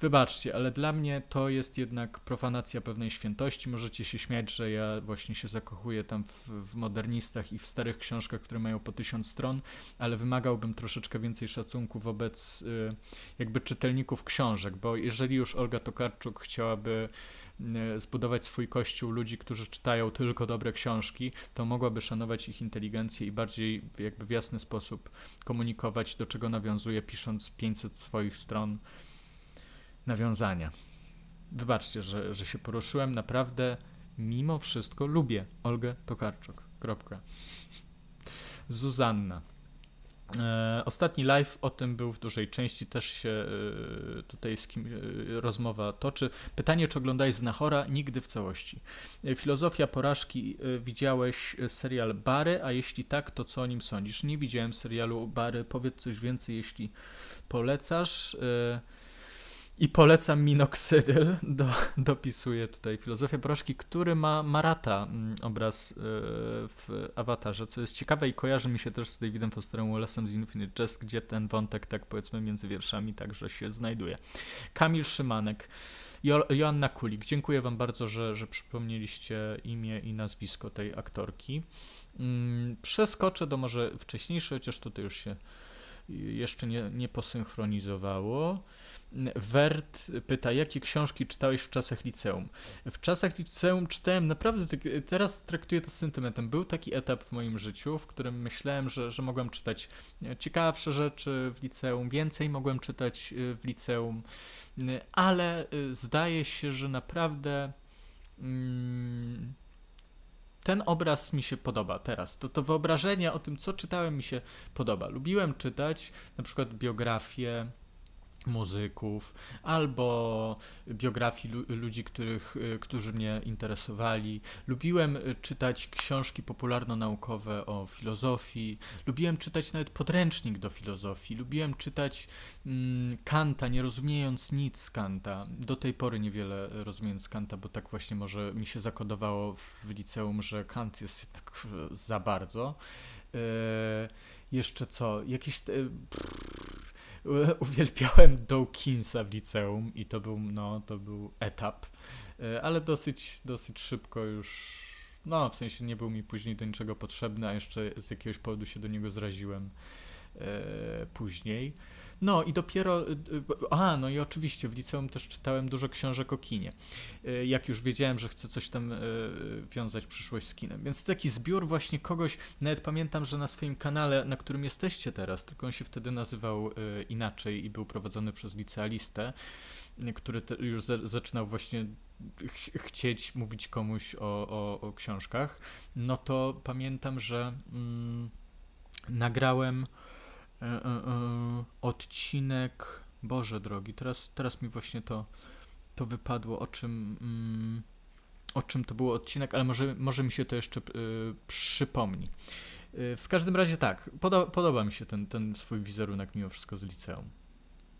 Wybaczcie, ale dla mnie to jest jednak profanacja pewnej świętości. Możecie się śmiać, że ja właśnie się zakochuję tam w, w, modernistach i w starych książkach, które mają po tysiąc stron, ale wymagałbym troszeczkę więcej szacunku wobec y, jakby czytelników książek, bo jeżeli już Olga Tokarczuk chciałaby y, zbudować swój kościół ludzi, którzy czytają tylko dobre książki, to mogłaby szanować ich inteligencję i bardziej jakby w jasny sposób komunikować, do czego nawiązuje, pisząc 500 swoich stron nawiązania. Wybaczcie, że, że się poruszyłem. Naprawdę, mimo wszystko lubię Olgę Tokarczuk. Kropka. Zuzanna. E, ostatni live o tym był w dużej części, też się e, tutaj z kim e, rozmowa toczy. Pytanie, czy oglądałeś Znachora? Nigdy w całości. E, filozofia porażki. E, widziałeś serial Bary, a jeśli tak, to co o nim sądzisz? Nie widziałem serialu Bary. Powiedz coś więcej, jeśli polecasz. E, i polecam minoksydyl, do, dopisuję tutaj filozofię porażki, który ma Marata mm, obraz e, w awatarze, co jest ciekawe i kojarzy mi się też z Davidem Fosterem Wallace'em z Infinite Jest, gdzie ten wątek, tak powiedzmy, między wierszami także się znajduje. Kamil Szymanek, jo Joanna Kulik, dziękuję wam bardzo, że, że przypomnieliście imię i nazwisko tej aktorki. Mm, przeskoczę do może wcześniejszej, chociaż tutaj już się jeszcze nie, nie posynchronizowało. Wert pyta, jakie książki czytałeś w czasach liceum? W czasach liceum czytałem naprawdę, teraz traktuję to z sentymentem. Był taki etap w moim życiu, w którym myślałem, że, że mogłem czytać ciekawsze rzeczy w liceum, więcej mogłem czytać y, w liceum, ale y, zdaje się, że naprawdę. Mm, ten obraz mi się podoba teraz. To, to wyobrażenie o tym, co czytałem, mi się podoba. Lubiłem czytać na przykład biografię muzyków, albo biografii ludzi, których, y, którzy mnie interesowali. Lubiłem y, czytać książki popularno-naukowe o filozofii, lubiłem czytać nawet podręcznik do filozofii, lubiłem czytać mm, Kanta, nie rozumiejąc nic z Kanta. Do tej pory niewiele rozumiejąc Kanta, bo tak właśnie może mi się zakodowało w liceum, że Kant jest tak za bardzo. Yy, jeszcze co? Jakieś... Yy, uwielbiałem Dawkinsa w liceum i to był, no, to był etap, e, ale dosyć, dosyć szybko już, no, w sensie nie był mi później do niczego potrzebny, a jeszcze z jakiegoś powodu się do niego zraziłem później. No i dopiero, y, y, a no i oczywiście w liceum też czytałem dużo książek o kinie. Jak już wiedziałem, że chcę coś tam wiązać przyszłość z kinem. Więc taki zbiór właśnie kogoś, nawet pamiętam, że na swoim kanale, na którym jesteście teraz, tylko on się wtedy nazywał inaczej i był prowadzony przez licealistę, który już zaczynał właśnie ch chcieć mówić komuś o, o, o, książkach, no to pamiętam, że mm, nagrałem E, e, e, odcinek. Boże drogi, teraz, teraz mi właśnie to, to wypadło, o czym, mm, o czym to był odcinek, ale może, może mi się to jeszcze przypomni. W każdym razie tak, podo podoba mi się ten, ten swój wizerunek mimo wszystko z liceum.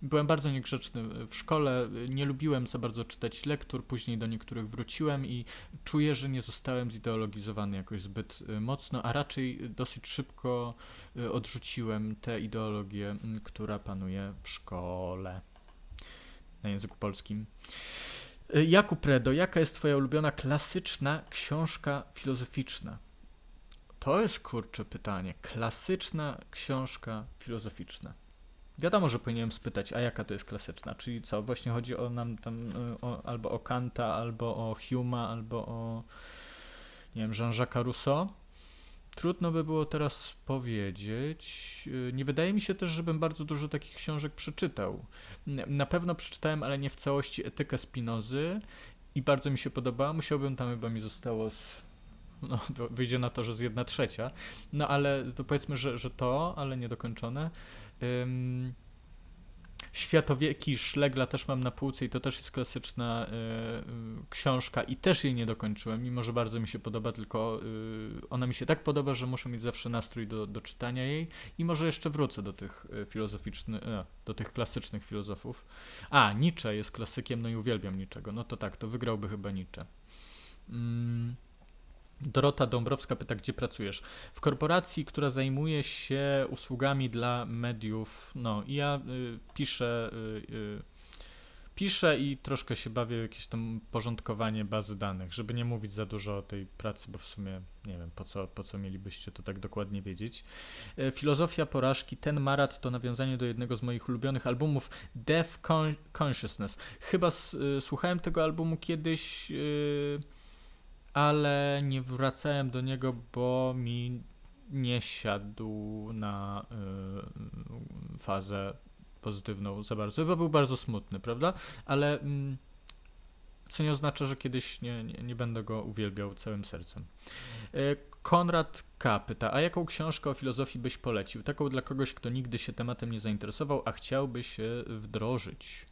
Byłem bardzo niegrzeczny w szkole, nie lubiłem za bardzo czytać lektur, później do niektórych wróciłem i czuję, że nie zostałem zideologizowany jakoś zbyt y, mocno, a raczej dosyć szybko y, odrzuciłem tę ideologię, która panuje w szkole na języku polskim. Y, Jakub Redo, jaka jest twoja ulubiona klasyczna książka filozoficzna? To jest kurcze pytanie. Klasyczna książka filozoficzna. Wiadomo, że powinienem spytać, a jaka to jest klasyczna? Czyli co, właśnie chodzi o nam tam y, o, albo o Kanta, albo o Huma, albo o nie wiem, Jean-Jacques Rousseau? Trudno by było teraz powiedzieć. Y, nie wydaje mi się też, żebym bardzo dużo takich książek przeczytał. Na pewno przeczytałem, ale nie w całości etykę Spinozy i bardzo mi się podobała. Musiałbym tam chyba mi zostało z no, wyjdzie na to, że z jedna trzecia. No ale to powiedzmy, że, że to, ale niedokończone. Ym, Światowieki Szlegla też mam na półce i to też jest klasyczna y, y, książka i też jej nie dokończyłem, mimo że bardzo mi się podoba, tylko y, ona mi się tak podoba, że muszę mieć zawsze nastrój do, do czytania jej i może jeszcze wrócę do tych filozoficznych, do tych klasycznych filozofów. A, Nietzsche jest klasykiem, no i uwielbiam niczego. No to tak, to wygrałby chyba Nietzsche. Mm. Dorota Dąbrowska pyta, gdzie pracujesz? W korporacji, która zajmuje się usługami dla mediów. No i ja y, piszę, y, y, piszę i troszkę się bawię w jakieś tam porządkowanie bazy danych, żeby nie mówić za dużo o tej pracy, bo w sumie nie wiem, po co, po co mielibyście to tak dokładnie wiedzieć. E, filozofia porażki, ten marat to nawiązanie do jednego z moich ulubionych albumów, Death Con Consciousness. Chyba y, słuchałem tego albumu kiedyś... Y, ale nie wracałem do niego, bo mi nie siadł na y, fazę pozytywną za bardzo. Był bardzo smutny, prawda? Ale mm, co nie oznacza, że kiedyś nie, nie, nie będę go uwielbiał całym sercem. Y, Konrad K. pyta, a jaką książkę o filozofii byś polecił? Taką dla kogoś, kto nigdy się tematem nie zainteresował, a chciałby się wdrożyć.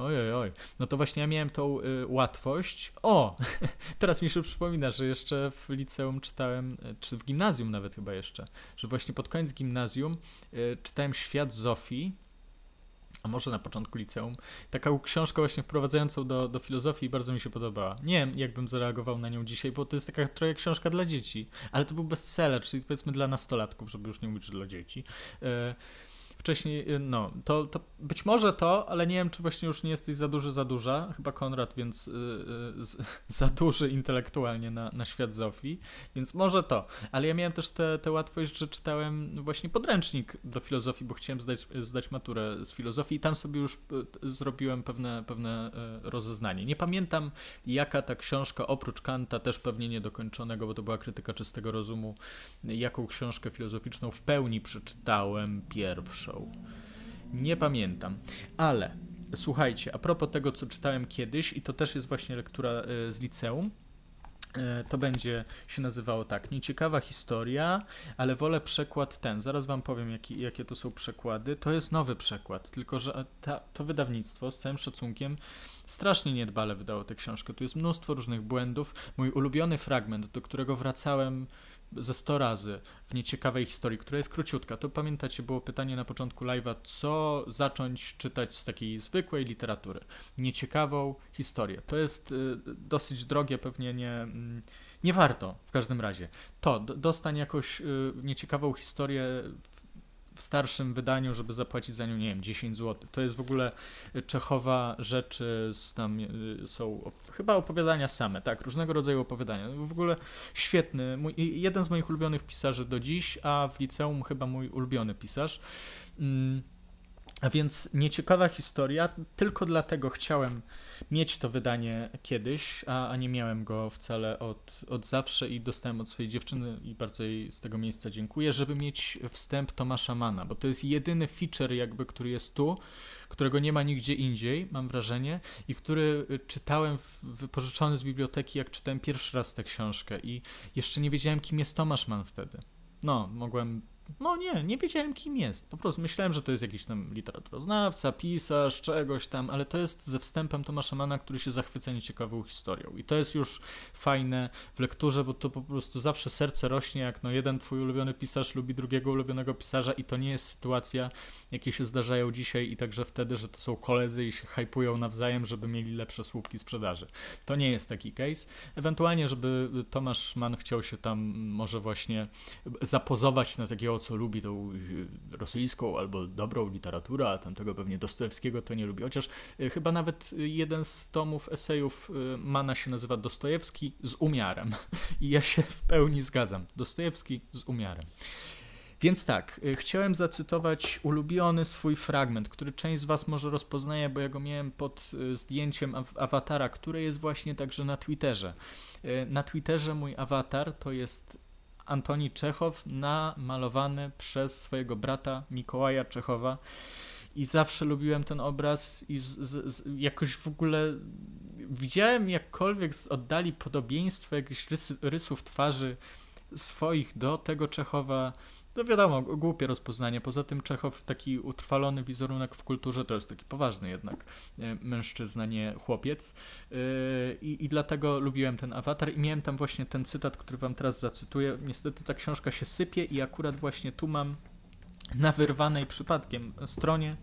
Oj, oj, No to właśnie ja miałem tą y, łatwość. O, teraz mi się przypomina, że jeszcze w liceum czytałem, y, czy w gimnazjum nawet chyba jeszcze, że właśnie pod koniec gimnazjum y, czytałem Świat Zofii, a może na początku liceum, taką książkę właśnie wprowadzającą do, do filozofii i bardzo mi się podobała. Nie wiem, jakbym zareagował na nią dzisiaj, bo to jest taka trochę książka dla dzieci, ale to był bestseller, czyli powiedzmy dla nastolatków, żeby już nie mówić, że dla dzieci. Y, wcześniej, y, no, to, to być może to, ale nie wiem, czy właśnie już nie jesteś za duży, za duża, chyba Konrad, więc yy, yy, za duży intelektualnie na, na świat Zofii, więc może to, ale ja miałem też tę łatwość, że czytałem właśnie podręcznik do filozofii, bo chciałem zdać, zdać maturę z filozofii i tam sobie już y, zrobiłem pewne, pewne y, rozeznanie. Nie pamiętam, jaka ta książka, oprócz Kanta, też pewnie niedokończonego, bo to była krytyka czystego rozumu, jaką książkę filozoficzną w pełni przeczytałem pierwszą. Nie pamiętam, ale słuchajcie, a propos tego, co czytałem kiedyś, i to też jest właśnie lektura e, z liceum. E, to będzie się nazywało tak. Nieciekawa historia, ale wolę przekład ten. Zaraz wam powiem, jaki, jakie to są przekłady. To jest nowy przekład, tylko że ta, to wydawnictwo z całym szacunkiem strasznie niedbale wydało tę książkę. Tu jest mnóstwo różnych błędów. Mój ulubiony fragment, do którego wracałem ze 100 razy w nieciekawej historii, która jest króciutka. To pamiętacie, było pytanie na początku live'a, co zacząć czytać z takiej zwykłej literatury. Nieciekawą historię. To jest y, dosyć drogie, pewnie nie, mm, nie warto w każdym razie. To, dostań jakąś y, nieciekawą historię w starszym wydaniu, żeby zapłacić za nią, nie wiem, 10 zł. To jest w ogóle Czechowa rzeczy, tam y, są chyba opowiadania same, tak, różnego rodzaju opowiadania. W ogóle świetny, mój, jeden z moich ulubionych pisarzy do dziś, a w liceum chyba mój ulubiony pisarz. Mm a więc nieciekawa historia, tylko dlatego chciałem mieć to wydanie kiedyś, a, a nie miałem go wcale od, od zawsze i dostałem od swojej dziewczyny i bardzo jej z tego miejsca dziękuję, żeby mieć wstęp Tomasza Mana, bo to jest jedyny feature jakby, który jest tu, którego nie ma nigdzie indziej, mam wrażenie, i który czytałem w, wypożyczony z biblioteki, jak czytałem pierwszy raz tę książkę i jeszcze nie wiedziałem, kim jest Tomasz Mann wtedy. No, mogłem no nie, nie wiedziałem kim jest. Po prostu myślałem, że to jest jakiś tam literaturoznawca, pisarz, czegoś tam, ale to jest ze wstępem Tomasza Mana, który się zachwyca nieciekawą historią. I to jest już fajne w lekturze, bo to po prostu zawsze serce rośnie, jak no jeden twój ulubiony pisarz lubi drugiego ulubionego pisarza i to nie jest sytuacja, jakie się zdarzają dzisiaj i także wtedy, że to są koledzy i się hypują nawzajem, żeby mieli lepsze słupki sprzedaży. To nie jest taki case. Ewentualnie, żeby Tomasz Mann chciał się tam może właśnie zapozować na takiego co lubi tą y, rosyjską albo dobrą literaturę, a tamtego pewnie Dostojewskiego to nie lubi. Chociaż y, chyba nawet jeden z tomów esejów Mana się nazywa Dostojewski z umiarem. I ja się w pełni zgadzam. Dostojewski z umiarem. Więc tak, chciałem zacytować ulubiony swój fragment, który część z Was może rozpoznaje, bo ja go miałem pod zdjęciem awatara, który jest właśnie także na Twitterze. Na Twitterze mój awatar to jest Antoni Czechow namalowany przez swojego brata Mikołaja Czechowa. I zawsze lubiłem ten obraz i z, z, z, jakoś w ogóle widziałem jakkolwiek z oddali podobieństwo jakichś rysy, rysów twarzy swoich do tego Czechowa no wiadomo, głupie rozpoznanie. Poza tym Czechow, taki utrwalony wizerunek w kulturze, to jest taki poważny jednak e, mężczyzna, nie chłopiec. E, I, I dlatego lubiłem ten awatar i miałem tam właśnie ten cytat, który wam teraz zacytuję. Niestety ta książka się sypie i akurat właśnie tu mam na wyrwanej przypadkiem stronie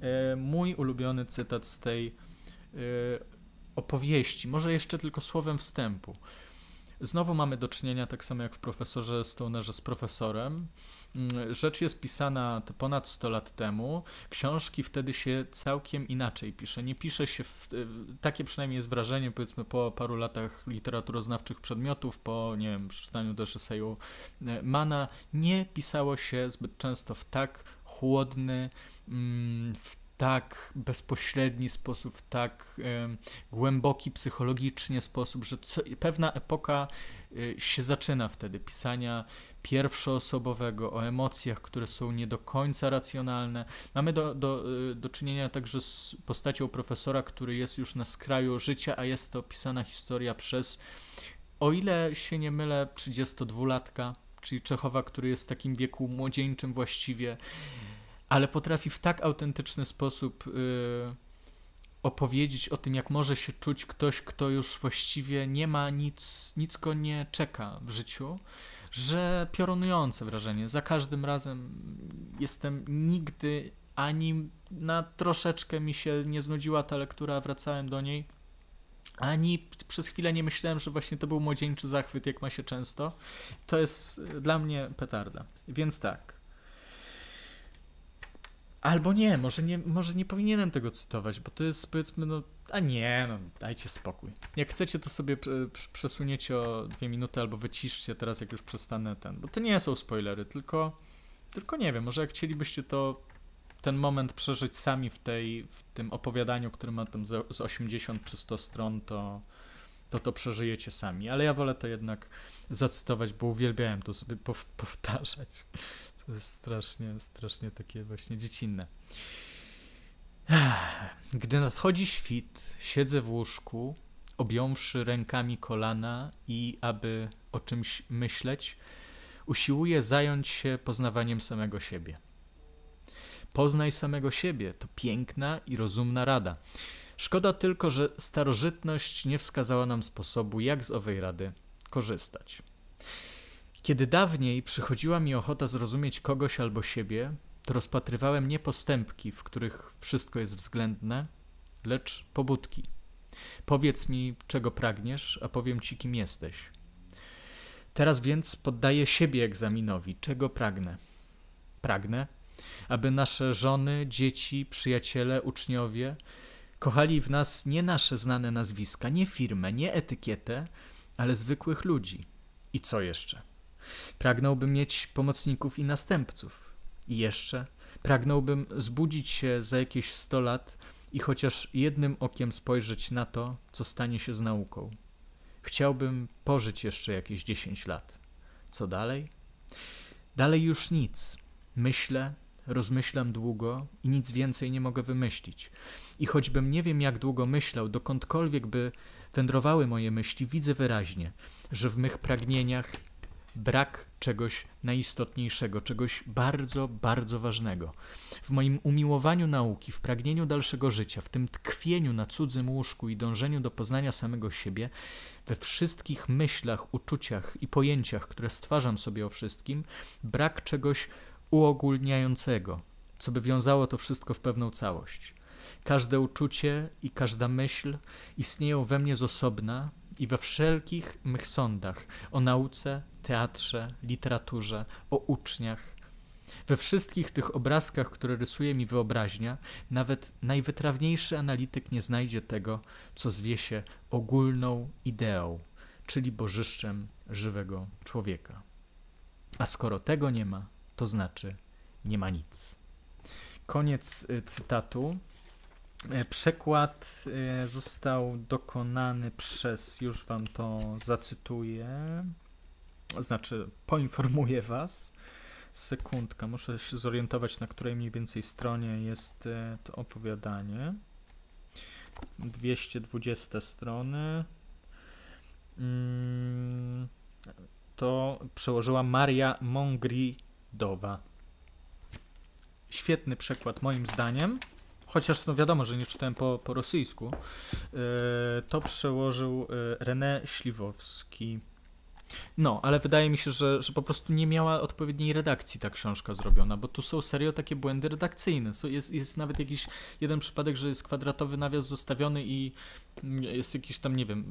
e, mój ulubiony cytat z tej opowieści. Może jeszcze tylko słowem wstępu. Znowu mamy do czynienia, tak samo jak w profesorze Stonerze, z profesorem. Mm, rzecz jest pisana ponad 100 lat temu. Książki wtedy się całkiem inaczej pisze. Nie pisze się, w, takie przynajmniej jest wrażenie, powiedzmy po paru latach literaturoznawczych przedmiotów, po, nie wiem, przeczytaniu też eseju e, Mana, nie pisało się zbyt często w tak chłodny, mm, w tak bezpośredni sposób, w tak e, głęboki psychologicznie sposób, że co, pewna epoka e, się zaczyna wtedy pisania pierwszoosobowego, o emocjach, które są nie do końca racjonalne. Mamy do, do, e, do czynienia także z postacią profesora, który jest już na skraju życia, a jest to pisana historia przez, o ile się nie mylę, 32-latka, czyli Czechowa, który jest w takim wieku młodzieńczym właściwie ale potrafi w tak autentyczny sposób yy, opowiedzieć o tym, jak może się czuć ktoś, kto już właściwie nie ma nic, nic go nie czeka w życiu, że piorunujące wrażenie. Za każdym razem jestem nigdy ani na troszeczkę mi się nie znudziła ta lektura, wracałem do niej. Ani przez chwilę nie myślałem, że właśnie to był młodzieńczy zachwyt, jak ma się często. To jest dla mnie petarda. Więc tak. Albo nie, może nie, może nie powinienem tego cytować, bo to jest powiedzmy, no, a nie, no, dajcie spokój. Jak chcecie, to sobie przesuniecie o dwie minuty albo wyciszcie teraz, jak już przestanę ten, bo to nie są spoilery, tylko, tylko nie wiem, może jak chcielibyście to ten moment przeżyć sami w, tej, w tym opowiadaniu, które ma tam z 80 czy 100 stron, to, to to przeżyjecie sami. Ale ja wolę to jednak zacytować, bo uwielbiałem to sobie powtarzać. To jest strasznie, strasznie takie właśnie dziecinne. Gdy nadchodzi świt, siedzę w łóżku, objąwszy rękami kolana i aby o czymś myśleć, usiłuję zająć się poznawaniem samego siebie. Poznaj samego siebie to piękna i rozumna rada. Szkoda tylko, że starożytność nie wskazała nam sposobu, jak z owej rady korzystać. Kiedy dawniej przychodziła mi ochota zrozumieć kogoś albo siebie, to rozpatrywałem nie postępki, w których wszystko jest względne, lecz pobudki. Powiedz mi, czego pragniesz, a powiem ci, kim jesteś. Teraz więc poddaję siebie egzaminowi, czego pragnę. Pragnę, aby nasze żony, dzieci, przyjaciele, uczniowie kochali w nas nie nasze znane nazwiska, nie firmę, nie etykietę, ale zwykłych ludzi. I co jeszcze? Pragnąłbym mieć pomocników i następców. I jeszcze pragnąłbym zbudzić się za jakieś sto lat i chociaż jednym okiem spojrzeć na to, co stanie się z nauką. Chciałbym pożyć jeszcze jakieś dziesięć lat. Co dalej? Dalej już nic. Myślę, rozmyślam długo i nic więcej nie mogę wymyślić. I choćbym nie wiem, jak długo myślał, dokądkolwiek by wędrowały moje myśli, widzę wyraźnie, że w mych pragnieniach brak czegoś najistotniejszego, czegoś bardzo, bardzo ważnego. W moim umiłowaniu nauki, w pragnieniu dalszego życia, w tym tkwieniu na cudzym łóżku i dążeniu do poznania samego siebie, we wszystkich myślach, uczuciach i pojęciach, które stwarzam sobie o wszystkim, brak czegoś uogólniającego, co by wiązało to wszystko w pewną całość. Każde uczucie i każda myśl istnieją we mnie z osobna i we wszelkich mych sądach o nauce, teatrze, literaturze, o uczniach. We wszystkich tych obrazkach, które rysuje mi wyobraźnia, nawet najwytrawniejszy analityk nie znajdzie tego, co zwie się ogólną ideą, czyli bożyszczem żywego człowieka. A skoro tego nie ma, to znaczy nie ma nic. Koniec y, cytatu. E, przekład e, został dokonany przez, już wam to zacytuję, znaczy poinformuję was. Sekundka, muszę się zorientować, na której mniej więcej stronie jest e, to opowiadanie. 220 strony. Mm, to przełożyła Maria Mongridowa. Świetny przekład moim zdaniem chociaż no wiadomo, że nie czytałem po, po rosyjsku, e, to przełożył e, René Śliwowski. No, ale wydaje mi się, że, że po prostu nie miała odpowiedniej redakcji ta książka zrobiona, bo tu są serio takie błędy redakcyjne. Jest, jest nawet jakiś jeden przypadek, że jest kwadratowy nawias zostawiony i jest jakiś tam, nie wiem,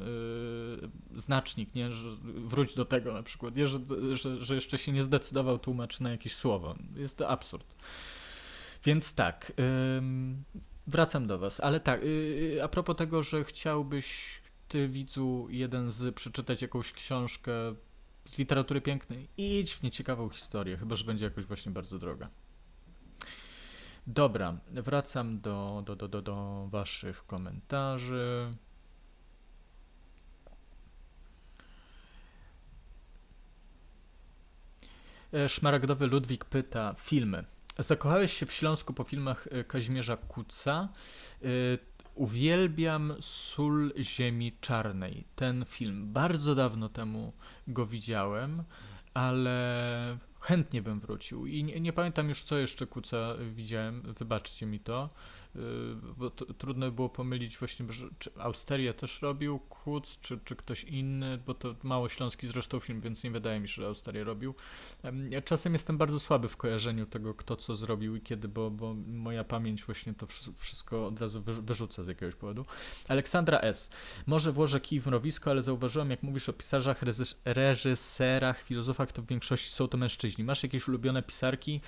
yy, znacznik, nie? Że wróć do tego na przykład, nie? Że, że, że jeszcze się nie zdecydował tłumacz na jakieś słowo. Jest to absurd. Więc tak, wracam do Was, ale tak, y, a propos tego, że chciałbyś ty widzu jeden z przeczytać jakąś książkę z literatury pięknej, idź w nieciekawą historię, chyba że będzie jakoś właśnie bardzo droga. Dobra, wracam do, do, do, do, do Waszych komentarzy. E, szmaragdowy Ludwik pyta: filmy. Zakochałeś się w Śląsku po filmach e, Kazimierza Kuca. Uwielbiam Sól Ziemi Czarnej. Ten film. Bardzo dawno temu go widziałem, ale chętnie bym wrócił. I nie, nie pamiętam już, co jeszcze Kuca widziałem. Wybaczcie mi to. Y, bo to, trudno było pomylić właśnie, czy Austeria też robił Kuc, czy, czy ktoś inny, bo to mało śląski zresztą film, więc nie wydaje mi się, że Austeria robił. Ja czasem jestem bardzo słaby w kojarzeniu tego, kto co zrobił i kiedy, bo, bo moja pamięć właśnie to wszystko od razu wyrzuca z jakiegoś powodu. Aleksandra S. Może włożę kij w mrowisko, ale zauważyłem, jak mówisz o pisarzach, reżyserach, filozofach, to w większości są to mężczyźni. Masz jakieś ulubione pisarki?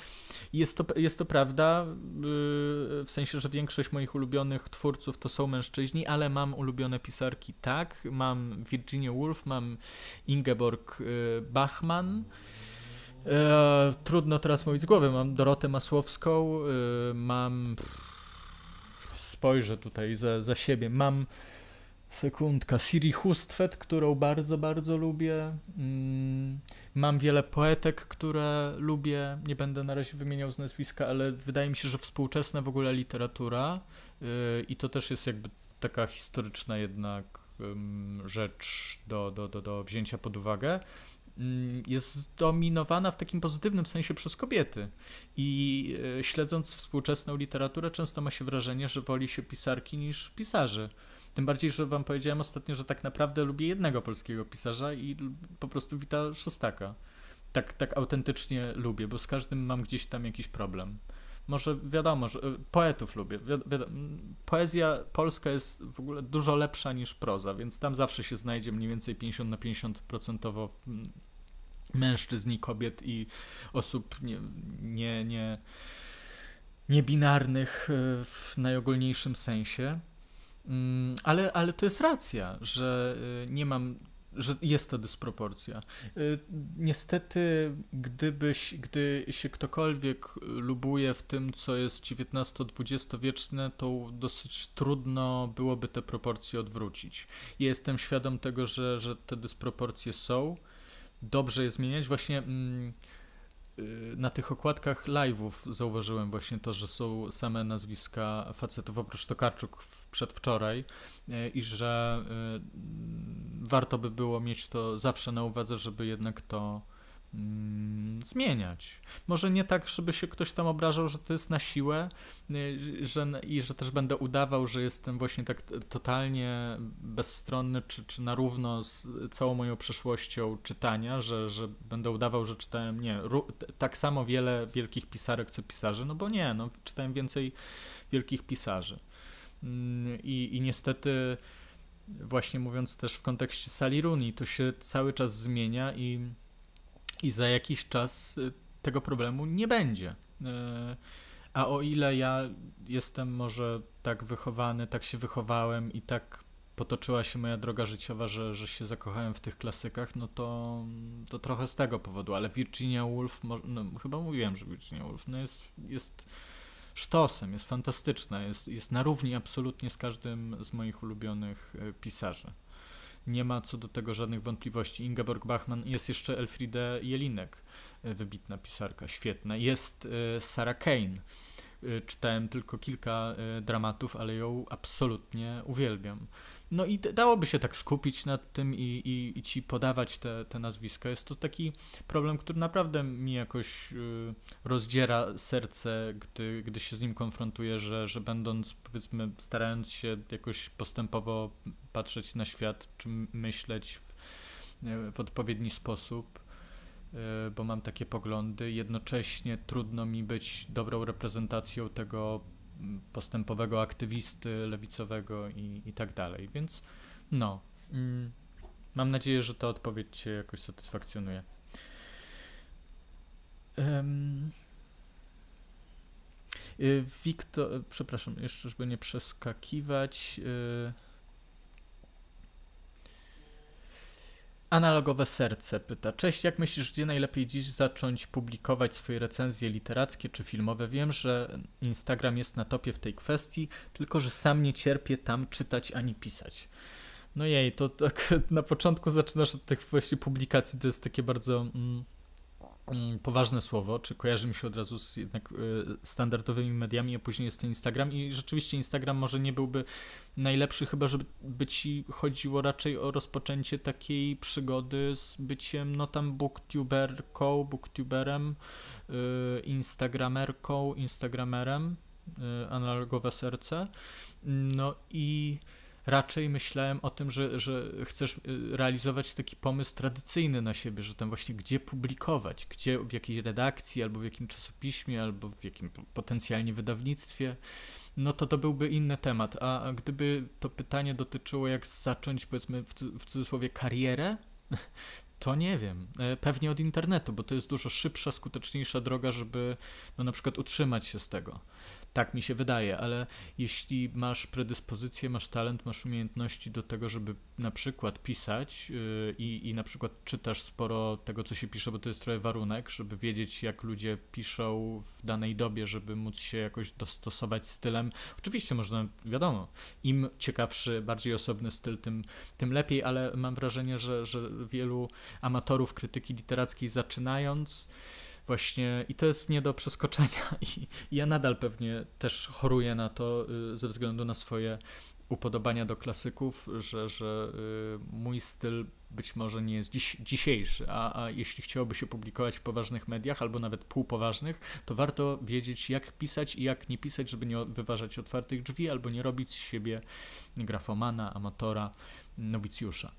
Jest to, jest to prawda, yy, w sensie, że większość moich ulubionych twórców to są mężczyźni, ale mam ulubione pisarki, tak. Mam Virginia Woolf, mam Ingeborg y, Bachmann. E, trudno teraz mówić z głowy. Mam Dorotę Masłowską, y, mam. Spojrzę tutaj za, za siebie. Mam Sekundka. Siri Hustvedt, którą bardzo, bardzo lubię. Mm, mam wiele poetek, które lubię. Nie będę na razie wymieniał z nazwiska, ale wydaje mi się, że współczesna w ogóle literatura yy, i to też jest jakby taka historyczna jednak rzecz do, do, do, do wzięcia pod uwagę mm, jest zdominowana w takim pozytywnym sensie przez kobiety. I yy, śledząc współczesną literaturę, często ma się wrażenie, że woli się pisarki niż pisarzy. Tym bardziej, że wam powiedziałem ostatnio, że tak naprawdę lubię jednego polskiego pisarza i po prostu Wita Szostaka. Tak, tak autentycznie lubię, bo z każdym mam gdzieś tam jakiś problem. Może wiadomo, że e, poetów lubię. poezja polska jest w ogóle dużo lepsza niż proza, więc tam zawsze się znajdzie mniej więcej 50 na 50 procentowo mężczyzn i kobiet i osób nie, nie, nie, niebinarnych e, w najogólniejszym sensie. Mm, ale, ale to jest racja, że y, nie mam, że jest to dysproporcja. Y, niestety, gdybyś, gdy się ktokolwiek lubuje w tym, co jest XIX-XX wieczne, to dosyć trudno byłoby te proporcje odwrócić. Jestem świadom tego, że, że te dysproporcje są. Dobrze je zmieniać. Właśnie. Mm, na tych okładkach live'ów zauważyłem właśnie to, że są same nazwiska facetów, oprócz Tokarczuk przedwczoraj y, i że y, warto by było mieć to zawsze na uwadze, żeby jednak to zmieniać. Może nie tak, żeby się ktoś tam obrażał, że to jest na siłę y, że, i że też będę udawał, że jestem właśnie tak totalnie bezstronny czy, czy na równo z całą moją przeszłością czytania, że, że będę udawał, że czytałem nie, tak samo wiele wielkich pisarek co pisarzy, no bo nie, no, czytałem więcej wielkich pisarzy. Mm, I, i niestety właśnie mówiąc też w kontekście sali Runi, to się cały czas zmienia i, i za jakiś czas y, tego problemu nie będzie. Y, a o ile ja jestem może tak wychowany, tak się wychowałem i tak potoczyła się moja droga życiowa, że, że się zakochałem w tych klasykach, no to, to trochę z tego powodu, ale Virginia Woolf, no, chyba mówiłem, że Virginia Woolf no jest, jest sztosem, jest fantastyczna, jest, jest na równi absolutnie z każdym z moich ulubionych e, pisarzy. Nie ma co do tego żadnych wątpliwości. Ingeborg Bachmann, jest jeszcze Elfriede Jelinek, e, wybitna pisarka, świetna. Jest e, Sarah Kane. Czytałem tylko kilka dramatów, ale ją absolutnie uwielbiam. No i dałoby się tak skupić nad tym i, i, i ci podawać te, te nazwiska. Jest to taki problem, który naprawdę mi jakoś y, rozdziera serce, gdy, gdy się z nim konfrontuję, że, że będąc, powiedzmy, starając się jakoś postępowo patrzeć na świat, czy myśleć w, w odpowiedni sposób, y, bo mam takie poglądy. Jednocześnie trudno mi być dobrą reprezentacją tego postępowego aktywisty lewicowego i, i tak dalej. Więc no, mm, mam nadzieję, że ta odpowiedź Cię jakoś satysfakcjonuje. Um, Wiktor, przepraszam, jeszcze żeby nie przeskakiwać. Y, Analogowe serce pyta. Cześć, jak myślisz, gdzie najlepiej dziś zacząć publikować swoje recenzje literackie czy filmowe? Wiem, że Instagram jest na topie w tej kwestii, tylko że sam nie cierpię tam czytać ani pisać. No jej, to tak na początku zaczynasz od tych właśnie publikacji, to jest takie bardzo. Mm, poważne słowo, czy kojarzy mi się od razu z jednak y, standardowymi mediami, a później jest ten Instagram. I rzeczywiście Instagram może nie byłby najlepszy, chyba żeby by ci chodziło raczej o rozpoczęcie takiej przygody z byciem, no tam booktuberką, booktuberem, y, instagramerką, instagramerem, y, analogowe serce, no i raczej myślałem o tym, że, że chcesz y, realizować taki pomysł tradycyjny na siebie, że tam właśnie gdzie publikować, gdzie, w jakiej redakcji, albo w jakim czasopiśmie, albo w jakim potencjalnie wydawnictwie, no to to byłby inny temat. A, gdyby to pytanie dotyczyło jak zacząć, powiedzmy w, w cudzysłowie, karierę, to nie wiem. E, pewnie od internetu, bo to jest dużo szybsza, skuteczniejsza droga, żeby no, na przykład utrzymać się z tego. Tak mi się wydaje, ale jeśli masz predyspozycję, masz talent, masz umiejętności do tego, żeby na przykład pisać yy, i na przykład czytasz sporo tego, co się pisze, bo to jest trochę warunek, żeby wiedzieć, jak ludzie piszą w danej dobie, żeby móc się jakoś dostosować stylem. Oczywiście można, wiadomo, im ciekawszy, bardziej osobny styl, tym, tym lepiej, ale mam wrażenie, że, że wielu amatorów krytyki literackiej zaczynając, właśnie i to jest nie do przeskoczenia. I, ja nadal pewnie też choruję na to y, ze względu na swoje upodobania do klasyków, że, że y, mój styl być może nie jest dziś, dzisiejszy, a, a jeśli chciałoby się publikować w poważnych mediach albo nawet półpoważnych, to warto wiedzieć jak pisać i jak nie pisać, żeby nie wyważać otwartych drzwi albo nie robić z siebie grafomana, amatora, nowicjusza.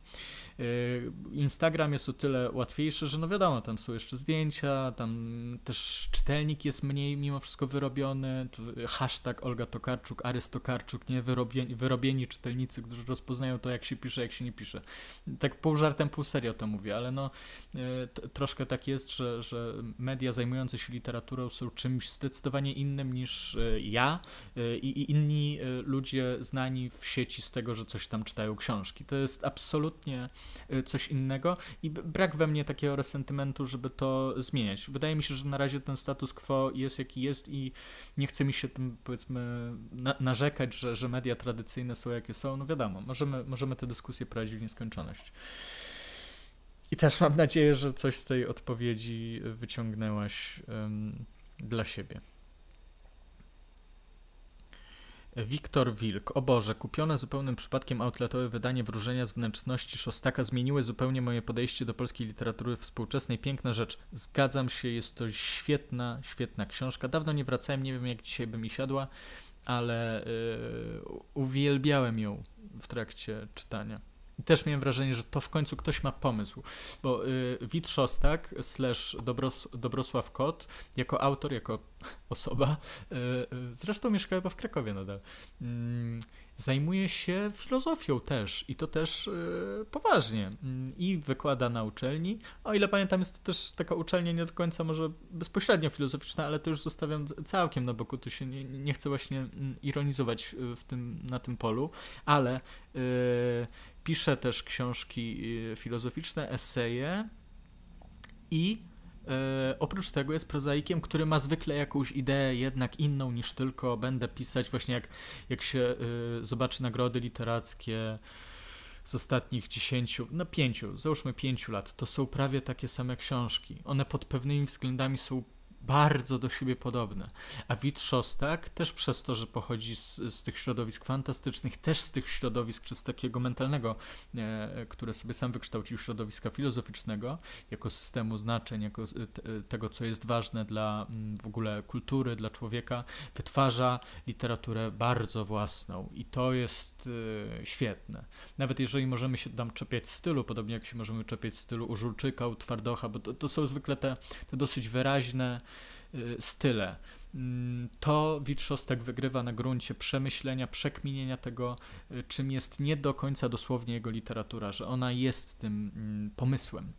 Y, Instagram jest o tyle łatwiejszy, że no wiadomo, tam są jeszcze zdjęcia, tam też czytelnik jest mniej mimo wszystko wyrobiony, hashtag Olga Tokarczuk, Arys Tokarczuk, nie wyrobieni, wyrobieni czytelnicy, którzy rozpoznają to jak się pisze, jak się nie pisze. Tak pół żartem, pół serio to mówię, ale no y, troszkę tak jest, że, że media zajmujące się literaturą są czymś zdecydowanie innym niż ja i, i inni ludzie znani w sieci z tego, że coś tam czytają książki. To jest absolutnie Y, coś innego i brak we mnie takiego resentymentu, żeby to zmieniać. Wydaje mi się, że na razie ten status quo jest jaki jest i nie chce mi się tym powiedzmy na narzekać, że, że media tradycyjne są jakie są. No wiadomo, możemy, możemy tę dyskusję prowadzić w nieskończoność. I też mam nadzieję, że coś z tej odpowiedzi wyciągnęłaś um, dla siebie. Wiktor Wilk. O Boże, kupione zupełnym przypadkiem outletowe wydanie Wróżenia z wnętrzności Szostaka zmieniły zupełnie moje podejście do polskiej literatury współczesnej. Piękna rzecz. Zgadzam się, jest to świetna, świetna książka. Dawno nie wracałem, nie wiem jak dzisiaj by mi siadła, ale yy, uwielbiałem ją w trakcie czytania. I też miałem wrażenie, że to w końcu ktoś ma pomysł, bo y, Wit Szostak slash Dobros, Dobrosław Kot jako autor, jako osoba, y, y, zresztą mieszka chyba w Krakowie nadal, y, zajmuje się filozofią też i to też y, poważnie mm, i wykłada na uczelni. O ile pamiętam, jest to też taka uczelnia nie do końca może bezpośrednio filozoficzna, ale to już zostawiam całkiem na boku, tu się nie, nie chcę właśnie mm, ironizować y, w tym, na tym polu, ale Pisze też książki filozoficzne, eseje i e, oprócz tego jest prozaikiem, który ma zwykle jakąś ideę jednak inną niż tylko będę pisać właśnie jak, jak się e, zobaczy nagrody literackie z ostatnich dziesięciu, no pięciu, załóżmy pięciu lat, to są prawie takie same książki. One pod pewnymi względami są bardzo do siebie podobne. A Wit Szostak też przez to, że pochodzi z, z tych środowisk fantastycznych, też z tych środowisk, czy z takiego mentalnego, e, które sobie sam wykształcił, środowiska filozoficznego, jako systemu znaczeń, jako te, tego, co jest ważne dla mm, w ogóle kultury, dla człowieka, wytwarza literaturę bardzo własną i to jest e, świetne. Nawet jeżeli możemy się tam czepiać stylu, podobnie jak się możemy czepiać stylu u Żulczyka, u Twardocha, bo to, to są zwykle te, te dosyć wyraźne style. Mm, to Witrzostek wygrywa na gruncie przemyślenia, przekminienia tego, y, czym jest nie do końca dosłownie jego literatura, że ona jest tym mm, pomysłem.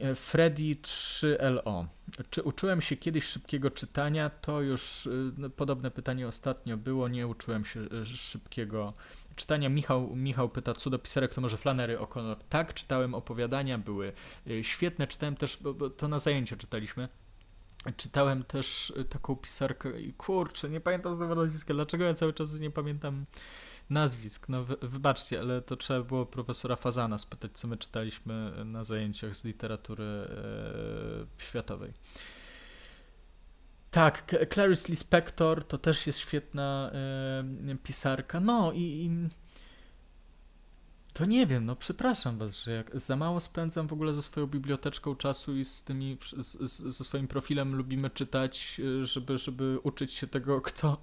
E, Freddy 3LO. Czy uczyłem się kiedyś szybkiego czytania? To już y, podobne pytanie ostatnio było. Nie uczyłem się szybkiego czytania. Michał, Michał pyta, co pisarek, to może Flannery O'Connor. Tak, czytałem opowiadania, były y, świetne. Czytałem też, bo, bo to na zajęcia czytaliśmy. Czytałem też y, taką pisarkę i kurczę, nie pamiętam znowu nazwiska. Dlaczego ja cały czas nie pamiętam nazwisk? No wy, wybaczcie, ale to trzeba było profesora Fazana spytać, co my czytaliśmy na zajęciach z literatury e, światowej. Tak, Clarice Lispector to też jest świetna y, pisarka. No i, i, to nie wiem, no przepraszam was, że jak za mało spędzam w ogóle ze swoją biblioteczką czasu i z tymi, z, z, ze swoim profilem lubimy czytać, e, żeby, żeby uczyć się tego, kto,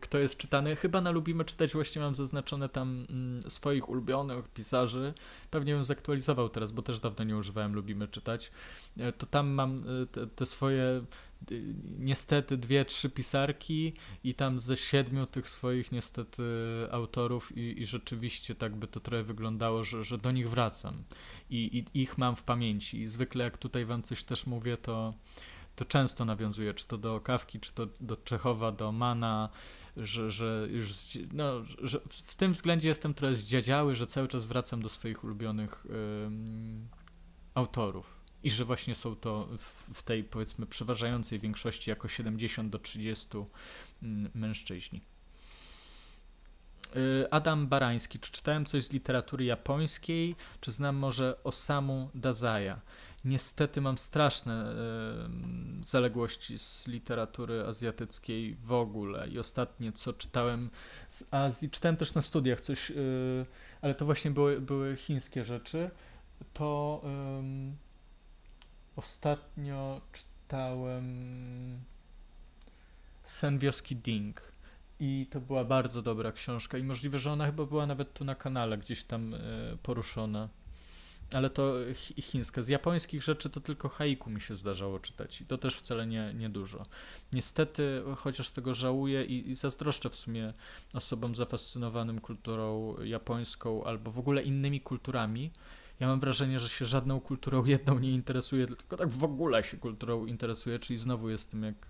kto jest czytany. Chyba na lubimy czytać właśnie mam zaznaczone tam mm, swoich ulubionych pisarzy. Pewnie bym zaktualizował teraz, bo też dawno nie używałem lubimy czytać. E, to tam mam te, te swoje niestety dwie, trzy pisarki i tam ze siedmiu tych swoich niestety autorów i, i rzeczywiście tak by to trochę wyglądało, że, że do nich wracam. I, i ich mam w pamięci. I zwykle jak tutaj wam coś też mówię, to to często nawiązuje, czy to do Kawki, czy to do Czechowa, do Mana, że, że już no, że w tym względzie jestem trochę zdziadziały, że cały czas wracam do swoich ulubionych autorów i że właśnie są to w tej powiedzmy przeważającej większości jako 70 do 30 mm, mężczyźni. Y, Adam Barański, czy czytałem coś z literatury japońskiej, czy znam może Osamu Dazaya? Niestety mam straszne zaległości z literatury azjatyckiej w ogóle i ostatnie co czytałem z Azji, czytałem też na studiach coś, y, ale to właśnie były, były chińskie rzeczy, to... Ostatnio czytałem Sen wioski Ding i to była bardzo dobra książka i możliwe, że ona chyba była nawet tu na kanale gdzieś tam e, poruszona. Ale to chińska. Z japońskich rzeczy to tylko haiku mi się zdarzało czytać i to też wcale nie, nie dużo. Niestety, chociaż tego żałuję i, i zazdroszczę w sumie osobom zafascynowanym kulturą japońską albo w ogóle innymi kulturami, ja mam wrażenie, że się żadną kulturą jedną nie interesuje, tylko tak w ogóle się kulturą interesuje, czyli znowu jestem jak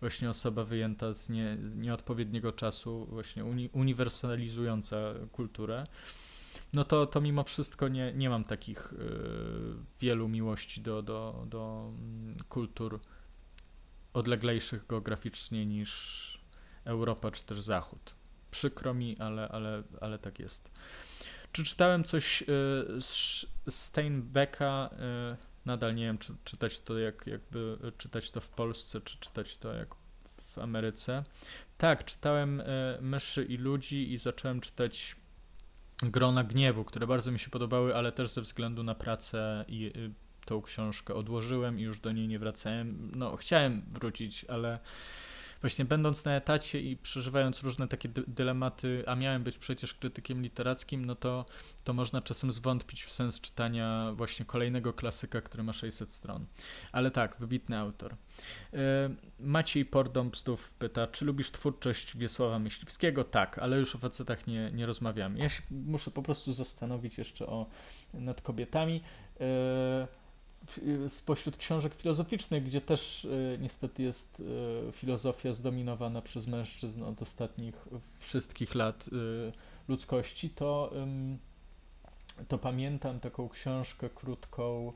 właśnie osoba wyjęta z nie, nieodpowiedniego czasu, właśnie uni, uniwersalizująca kulturę, no to, to mimo wszystko nie, nie mam takich y, wielu miłości do, do, do mm, kultur odleglejszych geograficznie niż Europa czy też Zachód. Przykro mi, ale, ale, ale tak jest. Czy czytałem coś y, z Steinbecka? Y, nadal nie wiem, czy czytać to jak, jakby czytać to w Polsce, czy czytać to jak w Ameryce. Tak, czytałem Myszy i Ludzi i zacząłem czytać Grona Gniewu, które bardzo mi się podobały, ale też ze względu na pracę i tą książkę odłożyłem i już do niej nie wracałem. No, chciałem wrócić, ale właśnie będąc na etacie i przeżywając różne takie dy dylematy, a miałem być przecież krytykiem literackim, no to, to można czasem zwątpić w sens czytania właśnie kolejnego klasyka, który ma 600 stron. Ale tak, wybitny autor. Yy, Maciej Pordąbstów pyta, czy lubisz twórczość Wiesława Myśliwskiego? Tak, ale już o facetach nie, nie rozmawiamy. Ja się muszę po prostu zastanowić jeszcze o, nad kobietami. Yy, spośród książek filozoficznych, gdzie też y, niestety jest y, filozofia zdominowana przez mężczyzn od ostatnich wszystkich lat y, ludzkości, to, to pamiętam taką książkę krótką.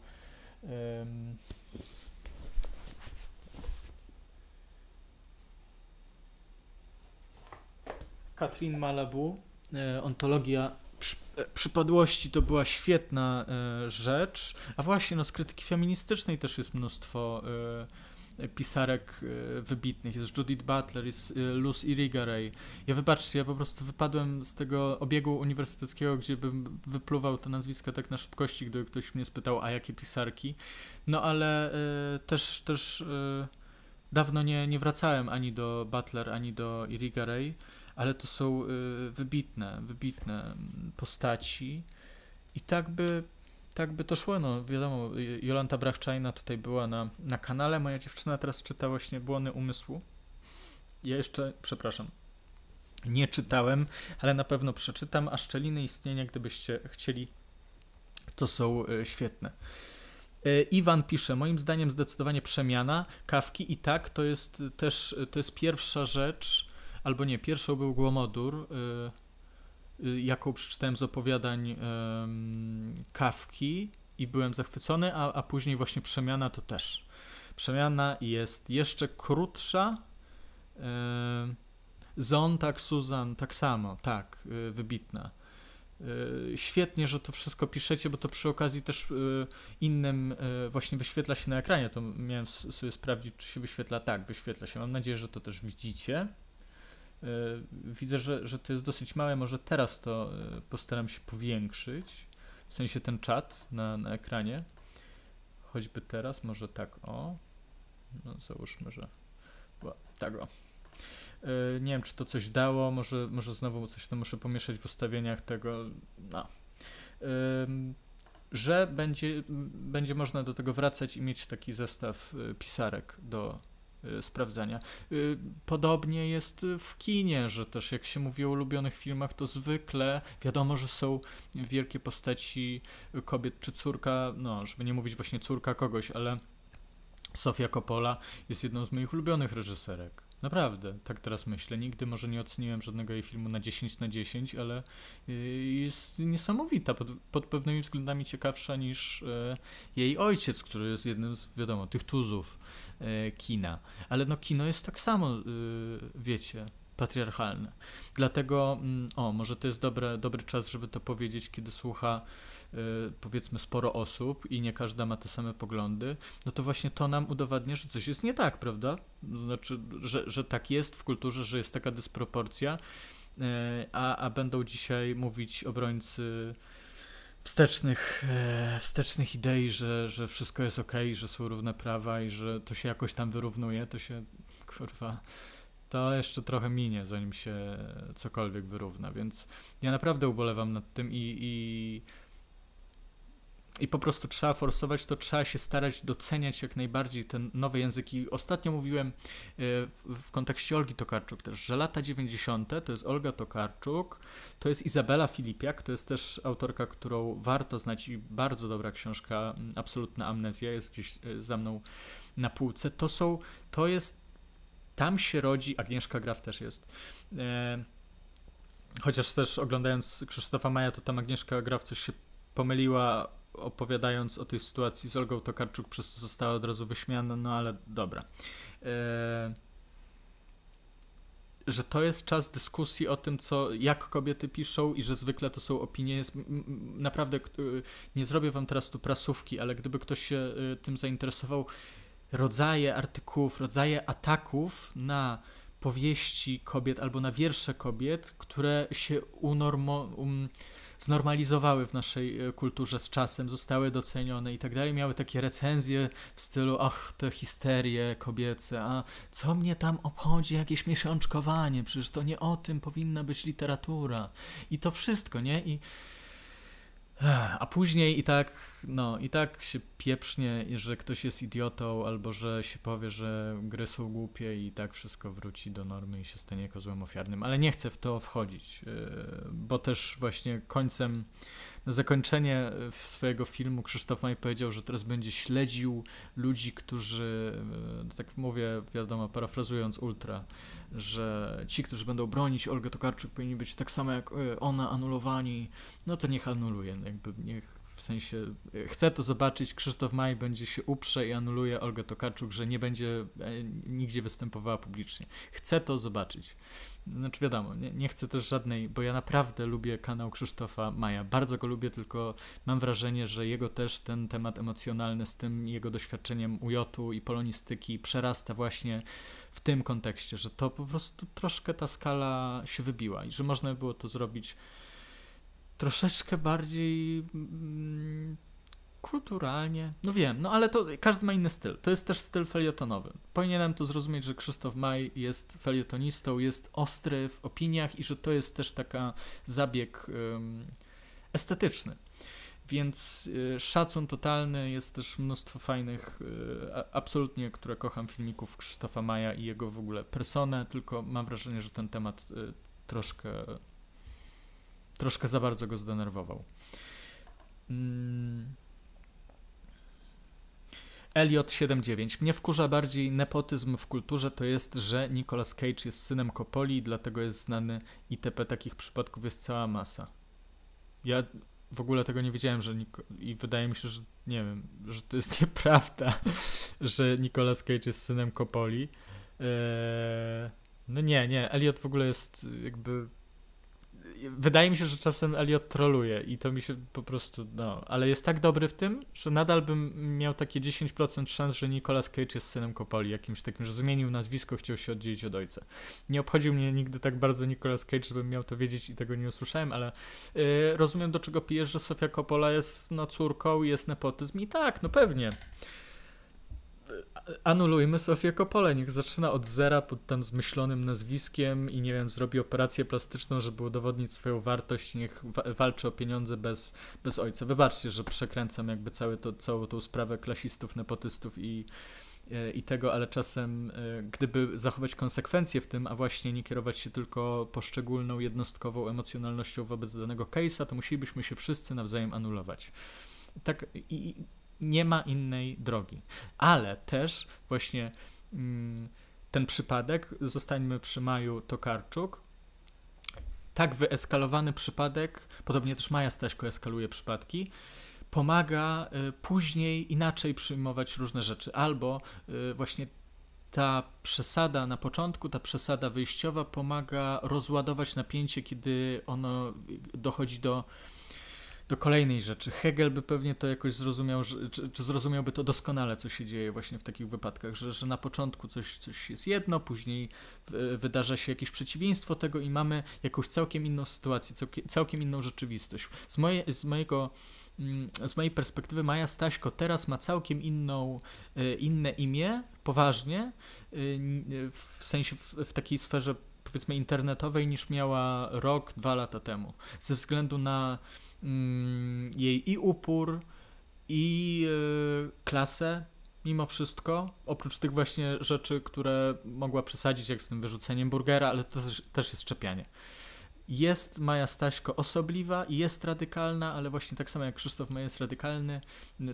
Katrin Malabu, ontologia przypadłości to była świetna e, rzecz. A właśnie, no, z krytyki feministycznej też jest mnóstwo e, pisarek wybitnych. Jest Judith Butler, jest Luz Irigaray. Ja wybaczcie, ja po prostu wypadłem z tego obiegu uniwersyteckiego, gdzie bym wypluwał te nazwiska tak na szybkości, gdyby ktoś mnie spytał, a jakie pisarki. No ale też, też dawno nie, nie wracałem ani do Butler, ani do Irigaray ale to są y, wybitne, wybitne postaci. I tak by, tak by to szło, no wiadomo, Jolanta Brachczajna tutaj była na, na kanale, moja dziewczyna teraz czyta właśnie Błony Umysłu. Ja jeszcze, przepraszam, nie czytałem, ale na pewno przeczytam, a Szczeliny Istnienia, gdybyście chcieli, to są y, świetne. Y, Iwan pisze, moim zdaniem zdecydowanie przemiana kawki. I tak to jest też to jest pierwsza rzecz, albo nie, pierwszą był Głomodur, y, y, jaką przeczytałem z opowiadań Kawki i byłem zachwycony, a, a później właśnie Przemiana to też. Przemiana jest jeszcze krótsza. Zon, tak, Susan, tak samo, tak, y, wybitna. Świetnie, że to wszystko piszecie, bo to przy okazji też innym właśnie wyświetla się na ekranie. To miałem sobie sprawdzić, czy się wyświetla. Tak, wyświetla się. Mam nadzieję, że to też widzicie. E, widzę, że, że to jest dosyć małe. Może teraz to e, postaram się powiększyć. W sensie ten czat na, na ekranie. Choćby teraz, może tak o. No załóżmy, że tak o. E, nie wiem, czy to coś dało, może, może znowu coś to muszę pomieszać w ustawieniach tego. No. Że będzie, będzie można do tego wracać i mieć taki zestaw pisarek do, sprawdzania. Y, podobnie jest w kinie, że też jak się mówi o ulubionych filmach, to zwykle wiadomo, że są wielkie postaci kobiet czy córka, no, żeby nie mówić właśnie córka kogoś, ale Sofia Coppola jest jedną z moich ulubionych reżyserek. Naprawdę, tak teraz myślę. Nigdy może nie oceniłem żadnego jej filmu na 10 na 10, ale y, jest niesamowita, pod, pod pewnymi względami ciekawsza niż e, jej ojciec, który jest jednym z, wiadomo, tych tuzów e, kina. Ale no kino jest tak samo, y, wiecie, patriarchalne. Dlatego, mm, o, może to jest dobre, dobry czas, żeby to powiedzieć, kiedy słucha powiedzmy sporo osób i nie każda ma te same poglądy, no to właśnie to nam udowadnia, że coś jest nie tak, prawda? Znaczy, że, że tak jest w kulturze, że jest taka dysproporcja, y, a, a będą dzisiaj mówić obrońcy wstecznych, y, wstecznych idei, że, że wszystko jest ok, że są równe prawa i że to się jakoś tam wyrównuje, to się kurwa to jeszcze trochę minie, zanim się cokolwiek wyrówna, więc ja naprawdę ubolewam nad tym i, i i po prostu trzeba forsować, to trzeba się starać doceniać jak najbardziej ten nowe języki. Ostatnio mówiłem e, w kontekście Olgi Tokarczuk też, że lata 90. to jest Olga Tokarczuk, to jest Izabela Filipiak, to jest też autorka, którą warto znać i bardzo dobra książka, Absolutna Amnezja, jest gdzieś e, za mną na półce. To są, to jest, tam się rodzi, Agnieszka Graf też jest, e, Chociaż też oglądając Krzysztofa Maja, to tam Agnieszka Graf coś się pomyliła opowiadając o tej sytuacji z Olgą Tokarczuk, przez co została od razu wyśmiana, no ale dobra. E, że to jest czas dyskusji o tym, co, jak kobiety piszą i że zwykle to są opinie. Jest, naprawdę nie zrobię wam teraz tu prasówki, ale gdyby ktoś się e, tym zainteresował, rodzaje artykułów, rodzaje ataków na powieści kobiet albo na wiersze kobiet, które się unormo, um, znormalizowały w naszej e, kulturze z czasem, zostały docenione i tak dalej. Miały takie recenzje w stylu, ach, te histerie kobiece, a co mnie tam obchodzi jakieś miesiączkowanie, przecież to nie o tym powinna być literatura. I to wszystko, nie? I a później i tak, no, i tak się pieprznie, że ktoś jest idiotą, albo że się powie, że gry są głupie i tak wszystko wróci do normy i się stanie kozłem ofiarnym. Ale nie chcę w to wchodzić, yy, bo też właśnie końcem na zakończenie e, swojego filmu Krzysztof Maj powiedział, że teraz będzie śledził ludzi, którzy, e, tak mówię, wiadomo, parafrazując ultra, że ci, którzy będą bronić Olgę Tokarczuk powinni być tak samo jak e, ona anulowani, no to niech anuluje, jakby niech w sensie chcę to zobaczyć, Krzysztof Maj będzie się uprze i anuluje Olgę Tokarczuk, że nie będzie nigdzie występowała publicznie. Chcę to zobaczyć. Znaczy wiadomo, nie, nie, chcę też żadnej, bo ja naprawdę lubię kanał Krzysztofa Maja. Bardzo go lubię, tylko mam wrażenie, że jego też ten temat emocjonalny z tym jego doświadczeniem ujotu i polonistyki przerasta właśnie w tym kontekście, że to po prostu troszkę ta skala się wybiła i że można było to zrobić troszeczkę bardziej mm, kulturalnie. No wiem, no ale to każdy ma inny styl. To jest też styl felietonowy. Powinienem to zrozumieć, że Krzysztof Maj jest felietonistą, jest ostry w opiniach i że to jest też taka zabieg estetyczny. Więc y, szacun totalny, jest też mnóstwo fajnych, y, absolutnie, które kocham filmików Krzysztofa Maja i jego w ogóle personę, tylko mam wrażenie, że ten temat y, troszkę troszkę za bardzo go zdenerwował. Mm. Elliot 79. Mnie wkurza bardziej nepotyzm w kulturze, to jest, że Nicolas Cage jest synem Coppoli i dlatego jest znany itp. Takich przypadków jest cała masa. Ja w ogóle tego nie wiedziałem, że i wydaje mi się, że nie wiem, że to jest nieprawda, że Nicolas Cage jest synem Coppoli. Eee... No nie, nie, Elliot w ogóle jest jakby wydaje mi się, że czasem Elliot troluje i to mi się po prostu, no, ale jest tak dobry w tym, że nadal bym miał takie 10% szans, że Nicolas Cage jest synem Kopoli, jakimś takim, że zmienił nazwisko, chciał się oddzielić od ojca. Nie obchodził mnie nigdy tak bardzo Nicolas Cage, żebym miał to wiedzieć i tego nie usłyszałem, ale yy, rozumiem do czego pijesz, że Sofia Coppola jest no, córką jest nepotyzm i tak, no pewnie anulujmy Sofię Kopole, niech zaczyna od zera pod tam zmyślonym nazwiskiem i nie wiem, zrobi operację plastyczną, żeby udowodnić swoją wartość i niech wa walczy o pieniądze bez, bez ojca. Wybaczcie, że przekręcam jakby cały to, całą tą sprawę klasistów, nepotystów i, e, i tego, ale czasem e, gdyby zachować konsekwencje w tym, a właśnie nie kierować się tylko poszczególną jednostkową emocjonalnością wobec danego case'a, to musielibyśmy się wszyscy nawzajem anulować. Tak i nie ma innej drogi. Ale też właśnie mm, ten przypadek, zostańmy przy Maju Tokarczuk, tak wyeskalowany przypadek, podobnie też Maja Staśko eskaluje przypadki, pomaga y, później inaczej przyjmować różne rzeczy. Albo y, właśnie ta przesada na początku, ta przesada wyjściowa pomaga rozładować napięcie, kiedy ono dochodzi do do kolejnej rzeczy. Hegel by pewnie to jakoś zrozumiał, że, czy, czy, zrozumiałby to doskonale, co się dzieje właśnie w takich wypadkach, że, że na początku coś, coś jest jedno, później wydarza się jakieś przeciwieństwo tego i mamy jakąś całkiem inną sytuację, całkiem, całkiem inną rzeczywistość. Z, moje, z mojego mm, z mojej perspektywy Maja Staśko teraz ma całkiem inną, e, inne imię, poważnie, e, w sensie w, w takiej sferze powiedzmy internetowej niż miała rok, dwa lata temu. Ze względu na jej i upór, i e, klasę, mimo wszystko, oprócz tych właśnie rzeczy, które mogła przesadzić, jak z tym wyrzuceniem burgera, ale to też, też jest czepianie. Jest Maja Staśko osobliwa i jest radykalna, ale właśnie tak samo jak Krzysztof Maja jest radykalny,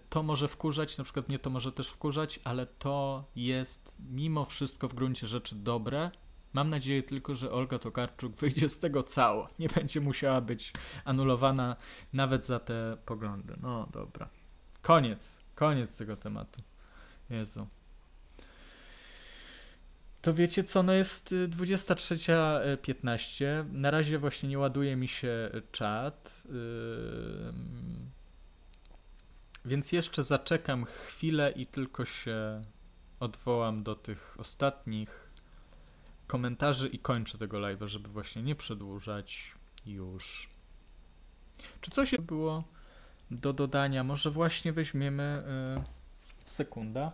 to może wkurzać, na przykład mnie to może też wkurzać, ale to jest mimo wszystko w gruncie rzeczy dobre Mam nadzieję tylko, że Olga Tokarczuk wyjdzie z tego cało. Nie będzie musiała być anulowana nawet za te poglądy. No dobra. Koniec. Koniec tego tematu. Jezu. To wiecie co, no jest 23.15. Y, Na razie właśnie nie ładuje mi się czat. Yy... Więc jeszcze zaczekam chwilę i tylko się odwołam do tych ostatnich komentarzy i kończę tego live'a, żeby właśnie nie przedłużać już. Czy coś było do dodania? Może właśnie weźmiemy yy, sekunda.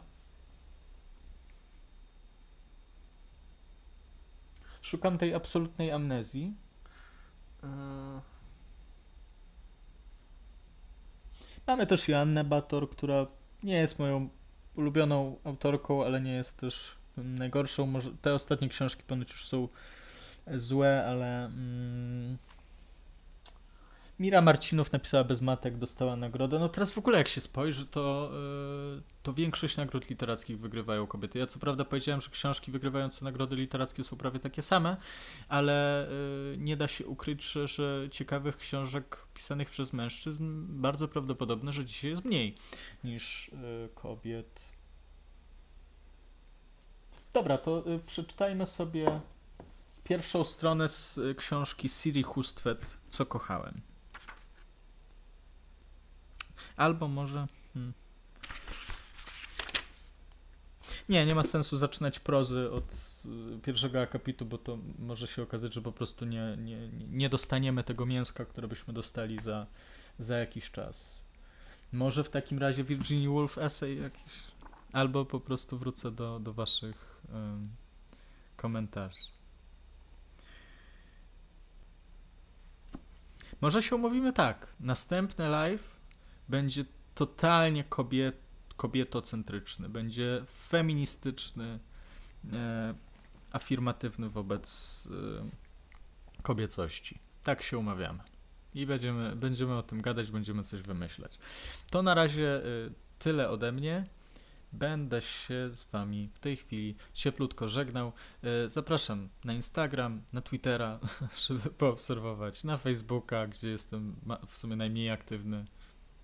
Szukam tej absolutnej amnezji. Yy. Mamy też Joannę Bator, która nie jest moją ulubioną autorką, ale nie jest też najgorszą. Może te ostatnie książki ponoć już są złe, ale mm, Mira Marcinów napisała Bez Matek, dostała nagrodę. No teraz w ogóle jak się spojrzy, to, yy, to większość nagród literackich wygrywają kobiety. Ja co prawda powiedziałem, że książki wygrywające nagrody literackie są prawie takie same, ale yy, nie da się ukryć, że, że ciekawych książek pisanych przez mężczyzn bardzo prawdopodobne, że dzisiaj jest mniej niż yy, kobiet. Dobra, to przeczytajmy sobie pierwszą stronę z książki Siri Hustvedt, Co kochałem. Albo może. Hmm. Nie, nie ma sensu zaczynać prozy od y, pierwszego akapitu, bo to może się okazać, że po prostu nie, nie, nie dostaniemy tego mięska, które byśmy dostali za, za jakiś czas. Może w takim razie Virginia Woolf essay jakiś. Albo po prostu wrócę do, do waszych komentarzy. Może się umówimy tak. Następny live będzie totalnie kobiet, kobietocentryczny, będzie feministyczny, e, afirmatywny wobec e, kobiecości. Tak się umawiamy. I będziemy, będziemy o tym gadać, będziemy coś wymyślać. To na razie e, tyle ode mnie. Będę się z Wami w tej chwili cieplutko żegnał. E, zapraszam na Instagram, na Twittera, żeby poobserwować, na Facebooka, gdzie jestem w sumie najmniej aktywny.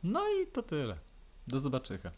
No i to tyle. Do zobaczenia.